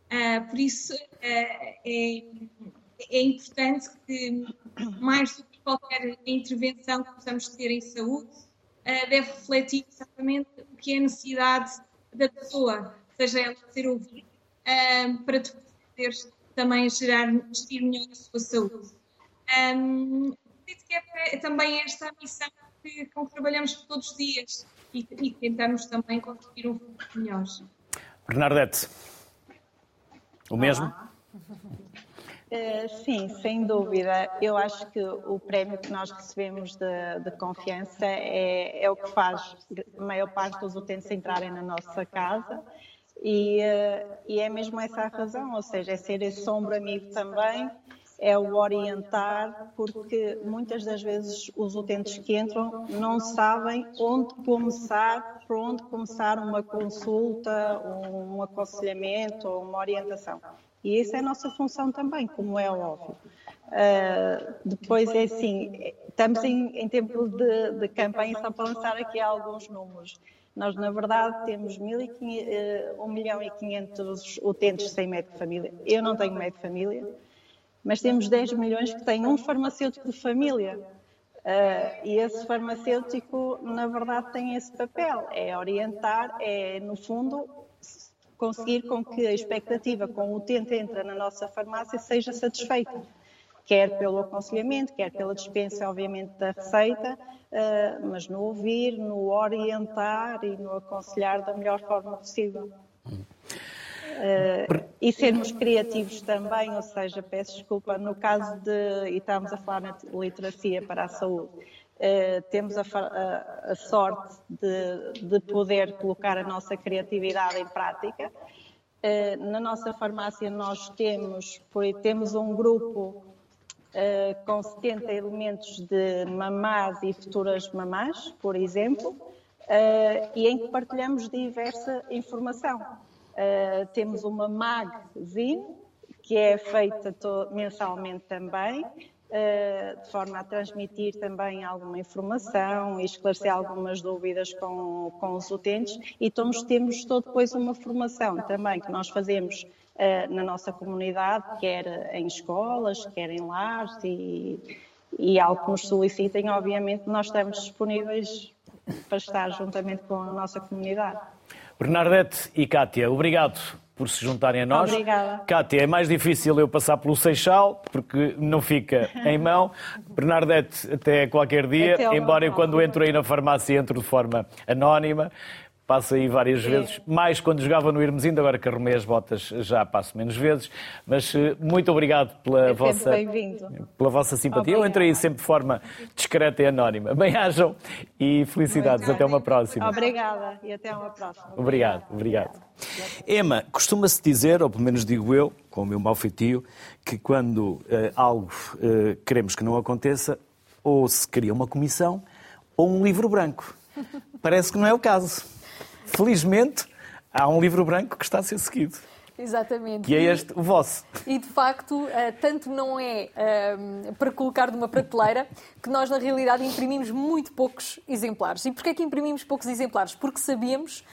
Uh, por isso, uh, é, é, importante que, mais do que qualquer intervenção que possamos ter em saúde, uh, deve refletir exatamente o que é a necessidade da pessoa, seja ela ser ouvida, para poder também gerar, gestir melhor a sua saúde. Um, que é, é também esta a missão que, com que trabalhamos todos os dias e, e tentamos também construir um futuro melhor. Bernardete, o mesmo? Uh, sim, sem dúvida. Eu acho que o prémio que nós recebemos de, de confiança é, é, o que faz a maior parte dos utentes entrarem na nossa casa e, uh, e, é mesmo essa a razão, ou seja, é ser esse ombro amigo também, é o orientar, porque muitas das vezes os utentes que entram não sabem onde começar, por onde começar uma consulta, um aconselhamento ou uma orientação. E essa é a nossa função também, como é óbvio. Uh, depois é assim, estamos em, em tempo de, de, campanha, só para lançar aqui alguns números. Nós, na verdade, temos 1, 1 milhão e 500 utentes sem médico de família. Eu não tenho médico de família, mas temos 10 milhões que têm um farmacêutico de família. Uh, e esse farmacêutico, na verdade, tem esse papel: é orientar, é, no fundo, conseguir com que a expectativa com o utente entra na nossa farmácia seja satisfeita, quer pelo aconselhamento, quer pela dispensa, obviamente, da receita, eh, mas no ouvir, no orientar e no aconselhar da melhor forma possível. Uh, e sermos criativos também, ou seja, peço desculpa, no caso de, e estamos a falar na literacia para a saúde, Uh, temos a, a, a sorte de, de, poder colocar a nossa criatividade em prática. Uh, na nossa farmácia nós temos, temos um grupo com 70 elementos de mamás e futuras mamás, por exemplo, e em que partilhamos diversa informação. Temos uma magazine, que é feita mensalmente também, eh, de forma a transmitir também alguma informação e esclarecer algumas dúvidas com, com os utentes e temos, temos depois uma formação também que nós fazemos uh, na nossa comunidade, quer em escolas, quer em lares e, e algo que nos solicitem, obviamente nós estamos disponíveis para estar juntamente com a nossa comunidade. Bernadette e Kátia, obrigado por se juntarem a nós. Obrigada. Cátia, é mais difícil eu passar pelo Seixal, porque não fica em mão. Bernadette, até qualquer dia, até embora eu quando entro aí na farmácia entro de forma anónima. Passo aí várias é. vezes, mais quando jogava no Irmesinho, agora que arrumei as botas já passo menos vezes. Mas eh, muito obrigado pela, é vossa, pela vossa simpatia. Obrigada. Eu entrei sempre de forma discreta e anónima. Bem-ajam e felicidades. Até uma próxima. Obrigada e até uma próxima. Obrigado, obrigado. Emma, costuma-se dizer, ou pelo menos digo eu, com o meu mau feitio, que quando uh, algo uh, queremos que não aconteça, ou se cria uma comissão ou um livro branco. Parece que não é o caso. Felizmente, há um livro branco que está a ser seguido. Exatamente. E é este o vosso. E de facto, eh, tanto não é um, para colocar numa prateleira que nós na realidade imprimimos muito poucos exemplares. E porquê é que imprimimos poucos exemplares? Porque sabíamos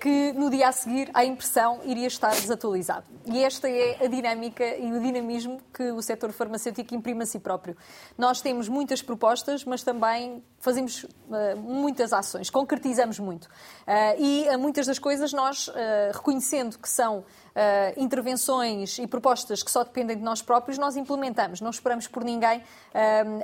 que no dia a seguir a impressão iria estar desatualizado. E esta é a dinâmica e o dinamismo que o setor farmacêutico imprime a si próprio. Nós temos muitas propostas, mas também fazemos uh, muitas ações, concretizamos muito. Uh, e muitas das coisas nós, reconhecendo que são Uh, intervenções e propostas que só dependem de nós próprios, nós implementamos. Não esperamos por ninguém, uh,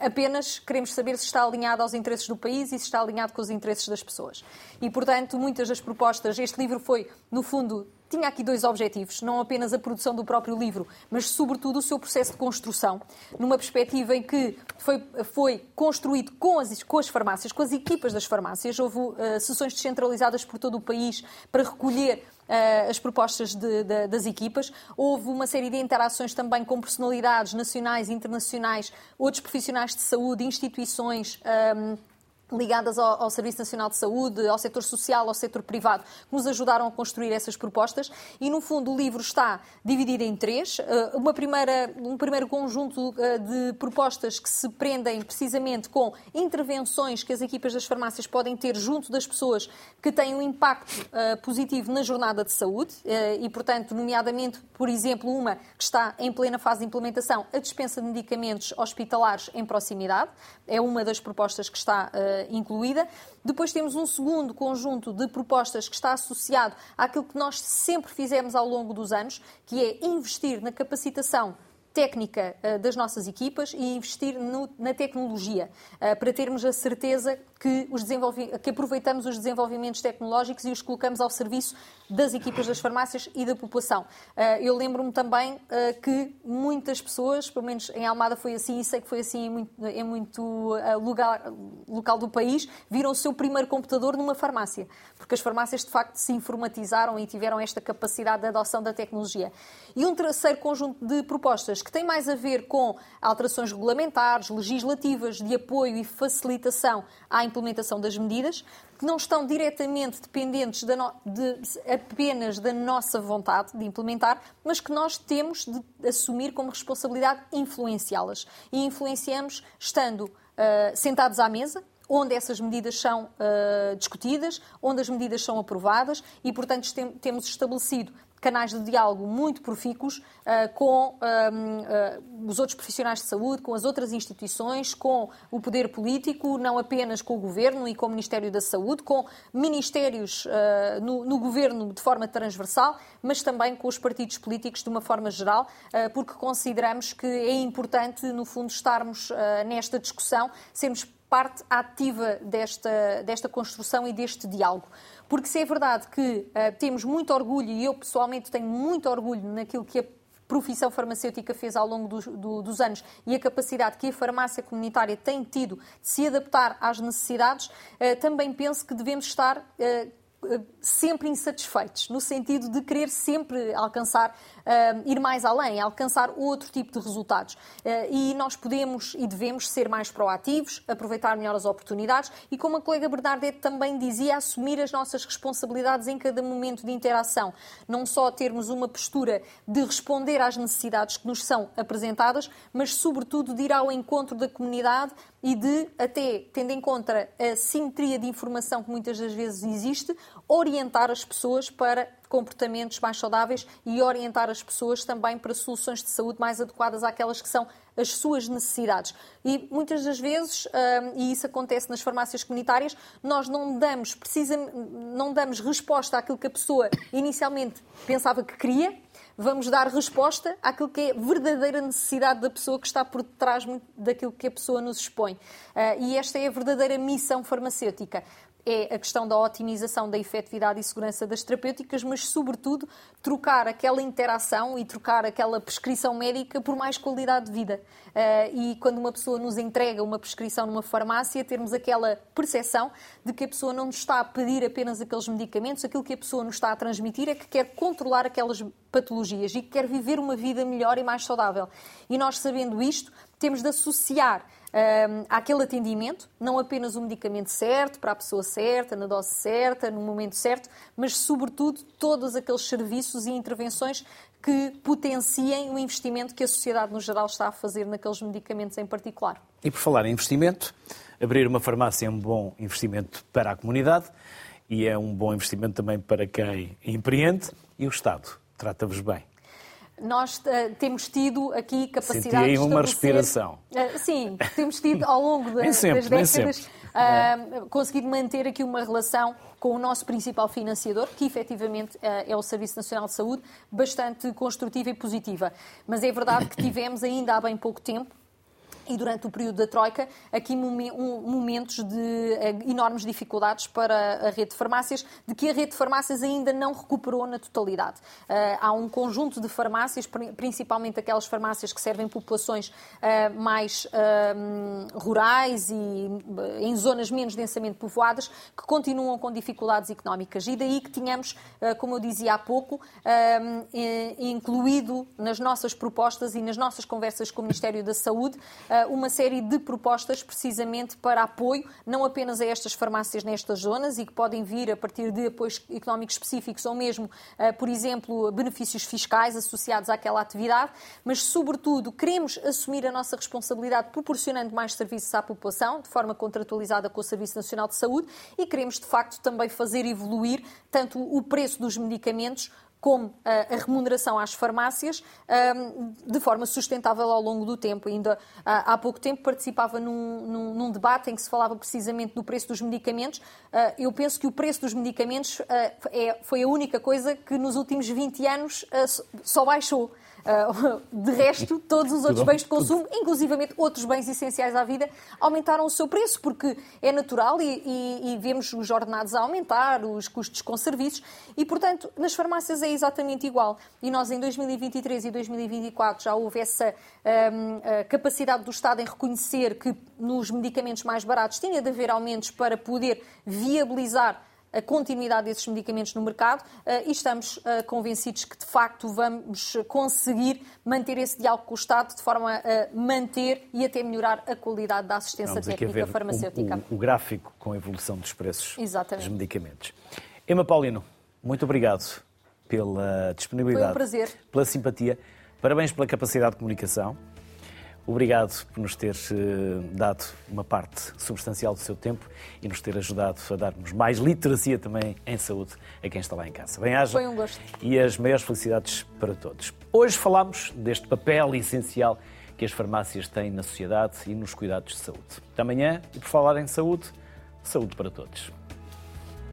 apenas queremos saber se está alinhado aos interesses do país e se está alinhado com os interesses das pessoas. E, portanto, muitas das propostas, este livro foi, no fundo, tinha aqui dois objetivos, não apenas a produção do próprio livro, mas sobretudo o seu processo de construção, numa perspectiva em que foi, foi construído com as, com as farmácias, com as equipas das farmácias. Houve uh, sessões descentralizadas por todo o país para recolher as propostas de, de, das equipas. Houve uma série de interações também com personalidades nacionais e internacionais, outros profissionais de saúde, instituições. Um, ehm, ligadas ao, ao, Serviço Nacional de Saúde, ao setor social, ao setor privado, que nos ajudaram a construir essas propostas. E, no fundo, o livro está dividido em três. Eh, uma primeira, um primeiro conjunto eh, de propostas que se prendem precisamente com intervenções que as equipas das farmácias podem ter junto das pessoas que têm um impacto eh, positivo na jornada de saúde e, portanto, nomeadamente, por exemplo, uma que está em plena fase de implementação, a dispensa de medicamentos hospitalares em proximidade. É uma das propostas que está incluída. Depois temos um segundo conjunto de propostas que está associado àquilo que nós sempre fizemos ao longo dos anos, que é investir na capacitação técnica uh, das nossas equipas e investir no, na tecnologia, uh, para termos a certeza que, os que aproveitamos os desenvolvimentos tecnológicos e os colocamos ao serviço das equipas das farmácias e da população. Uh, eu lembro-me também que muitas pessoas, pelo menos em Almada foi assim, e sei que foi assim em muito, em muito lugar, local do país, viram o seu primeiro computador numa farmácia, porque as farmácias de facto se informatizaram e tiveram esta capacidade de adoção da tecnologia. E um terceiro conjunto de propostas que tem mais a ver com alterações regulamentares, legislativas, de apoio e facilitação à implementação das medidas, que não estão diretamente dependentes de, de, apenas da nossa vontade de implementar, mas que nós temos de assumir como responsabilidade influenciá-las. E influenciamos estando uh, sentados à mesa, onde essas medidas são uh, discutidas, onde as medidas são aprovadas e, portanto, tem, temos estabelecido canais de diálogo muito profícuos uh, com uh, os outros profissionais de saúde, com as outras instituições, com o poder político, não apenas com o Governo e com o Ministério da Saúde, com ministérios uh, no, no, Governo de forma transversal, mas também com os partidos políticos de uma forma geral, porque consideramos que é importante, no fundo, estarmos nesta discussão, sermos parte ativa desta, desta construção e deste diálogo. Porque se é verdade que uh, temos muito orgulho, e eu pessoalmente tenho muito orgulho naquilo que a profissão farmacêutica fez ao longo do, do, dos anos e a capacidade que a farmácia comunitária tem tido de se adaptar às necessidades, uh, também penso que devemos estar uh, sempre insatisfeitos, no sentido de querer sempre alcançar, ir mais além, alcançar outro tipo de resultados. Uh, e nós podemos e devemos ser mais proativos, aproveitar melhor as oportunidades e, como a colega Bernadette também dizia, assumir as nossas responsabilidades em cada momento de interação. Não só termos uma postura de responder às necessidades que nos são apresentadas, mas, sobretudo, de ir ao encontro da comunidade e de, até tendo em conta a simetria de informação que muitas das vezes existe, orientar as pessoas para comportamentos mais saudáveis e orientar as pessoas também para soluções de saúde mais adequadas àquelas que são as suas necessidades. E muitas das vezes, hum, e isso acontece nas farmácias comunitárias, nós não damos, precisamente, não damos resposta àquilo que a pessoa inicialmente pensava que queria, vamos dar resposta àquilo que é verdadeira necessidade da pessoa que está por detrás daquilo que a pessoa nos expõe. Uh, e esta é a verdadeira missão farmacêutica é a questão da otimização da efetividade e segurança das terapêuticas, mas, sobretudo, trocar aquela interação e trocar aquela prescrição médica por mais qualidade de vida. Uh, e quando uma pessoa nos entrega uma prescrição numa farmácia, termos aquela percepção de que a pessoa não nos está a pedir apenas aqueles medicamentos, aquilo que a pessoa nos está a transmitir é que quer controlar aquelas patologias e que quer viver uma vida melhor e mais saudável. E nós, sabendo isto, temos de associar um, àquele atendimento, não apenas o medicamento certo, para a pessoa certa, na dose certa, no momento certo, mas, sobretudo, todos aqueles serviços e intervenções que potenciem o investimento que a sociedade no geral está a fazer naqueles medicamentos em particular. E por falar em investimento, abrir uma farmácia é um bom investimento para a comunidade e é um bom investimento também para quem empreende e o Estado trata-vos bem. Nós uh, temos tido aqui capacidade Senti de estabelecer... uma respiração. Uh, sim, temos tido ao longo de, sempre, das décadas uh, conseguido manter aqui uma relação com o nosso principal financiador, que efetivamente é o Serviço Nacional de Saúde, bastante construtiva e positiva. Mas é verdade que tivemos ainda há bem pouco tempo e durante o período da Troika, aqui momentos de eh, enormes dificuldades para a rede de farmácias, de que a rede de farmácias ainda não recuperou na totalidade. Eh, há um conjunto de farmácias, principalmente aquelas farmácias que servem populações eh, mais rurais e em zonas menos densamente povoadas, que continuam com dificuldades económicas. E daí que tínhamos, como eu dizia há pouco, incluído nas nossas propostas e nas nossas conversas com o Ministério da Saúde, uma série de propostas precisamente para apoio, não apenas a estas farmácias nestas zonas e que podem vir a partir de apoios económicos específicos ou mesmo, eh, por exemplo, benefícios fiscais associados àquela atividade, mas, sobretudo, queremos assumir a nossa responsabilidade proporcionando mais serviços à população, de forma contratualizada com o Serviço Nacional de Saúde, e queremos, de facto, também fazer evoluir tanto o preço dos medicamentos como a remuneração às farmácias de forma sustentável ao longo do tempo. Ainda há pouco tempo participava num, num, num debate em que se falava precisamente do preço dos medicamentos. Ah, eu penso que o preço dos medicamentos ah, é, foi a única coisa que nos últimos 20 anos ah, só baixou. Uh, de resto, todos os outros bens de consumo, inclusivamente outros bens essenciais à vida, aumentaram o seu preço, porque é natural e, e, e vemos os ordenados a aumentar, os custos com serviços, e, portanto, nas farmácias é exatamente igual. E nós, em 2023 e 2024, já houve essa um, capacidade do Estado em reconhecer que nos medicamentos mais baratos tinha de haver aumentos para poder viabilizar a continuidade desses medicamentos no mercado eh, e estamos eh, convencidos que, de facto, vamos conseguir manter esse diálogo com o Estado de forma a manter e até melhorar a qualidade da assistência técnica farmacêutica. O, o, o, gráfico com a evolução dos preços Exatamente. dos medicamentos. Emma Paulino, muito obrigado pela disponibilidade. Foi um prazer. Pela simpatia. Parabéns pela capacidade de comunicação. Obrigado por nos ter eh, dado uma parte substancial do seu tempo e nos ter ajudado a darmos mais literacia também em saúde a quem está lá em casa. Bem-haja. Foi um gosto. E as maiores felicidades para todos. Hoje falamos deste papel essencial que as farmácias têm na sociedade e nos cuidados de saúde. Até amanhã, e por falar em saúde, saúde para todos.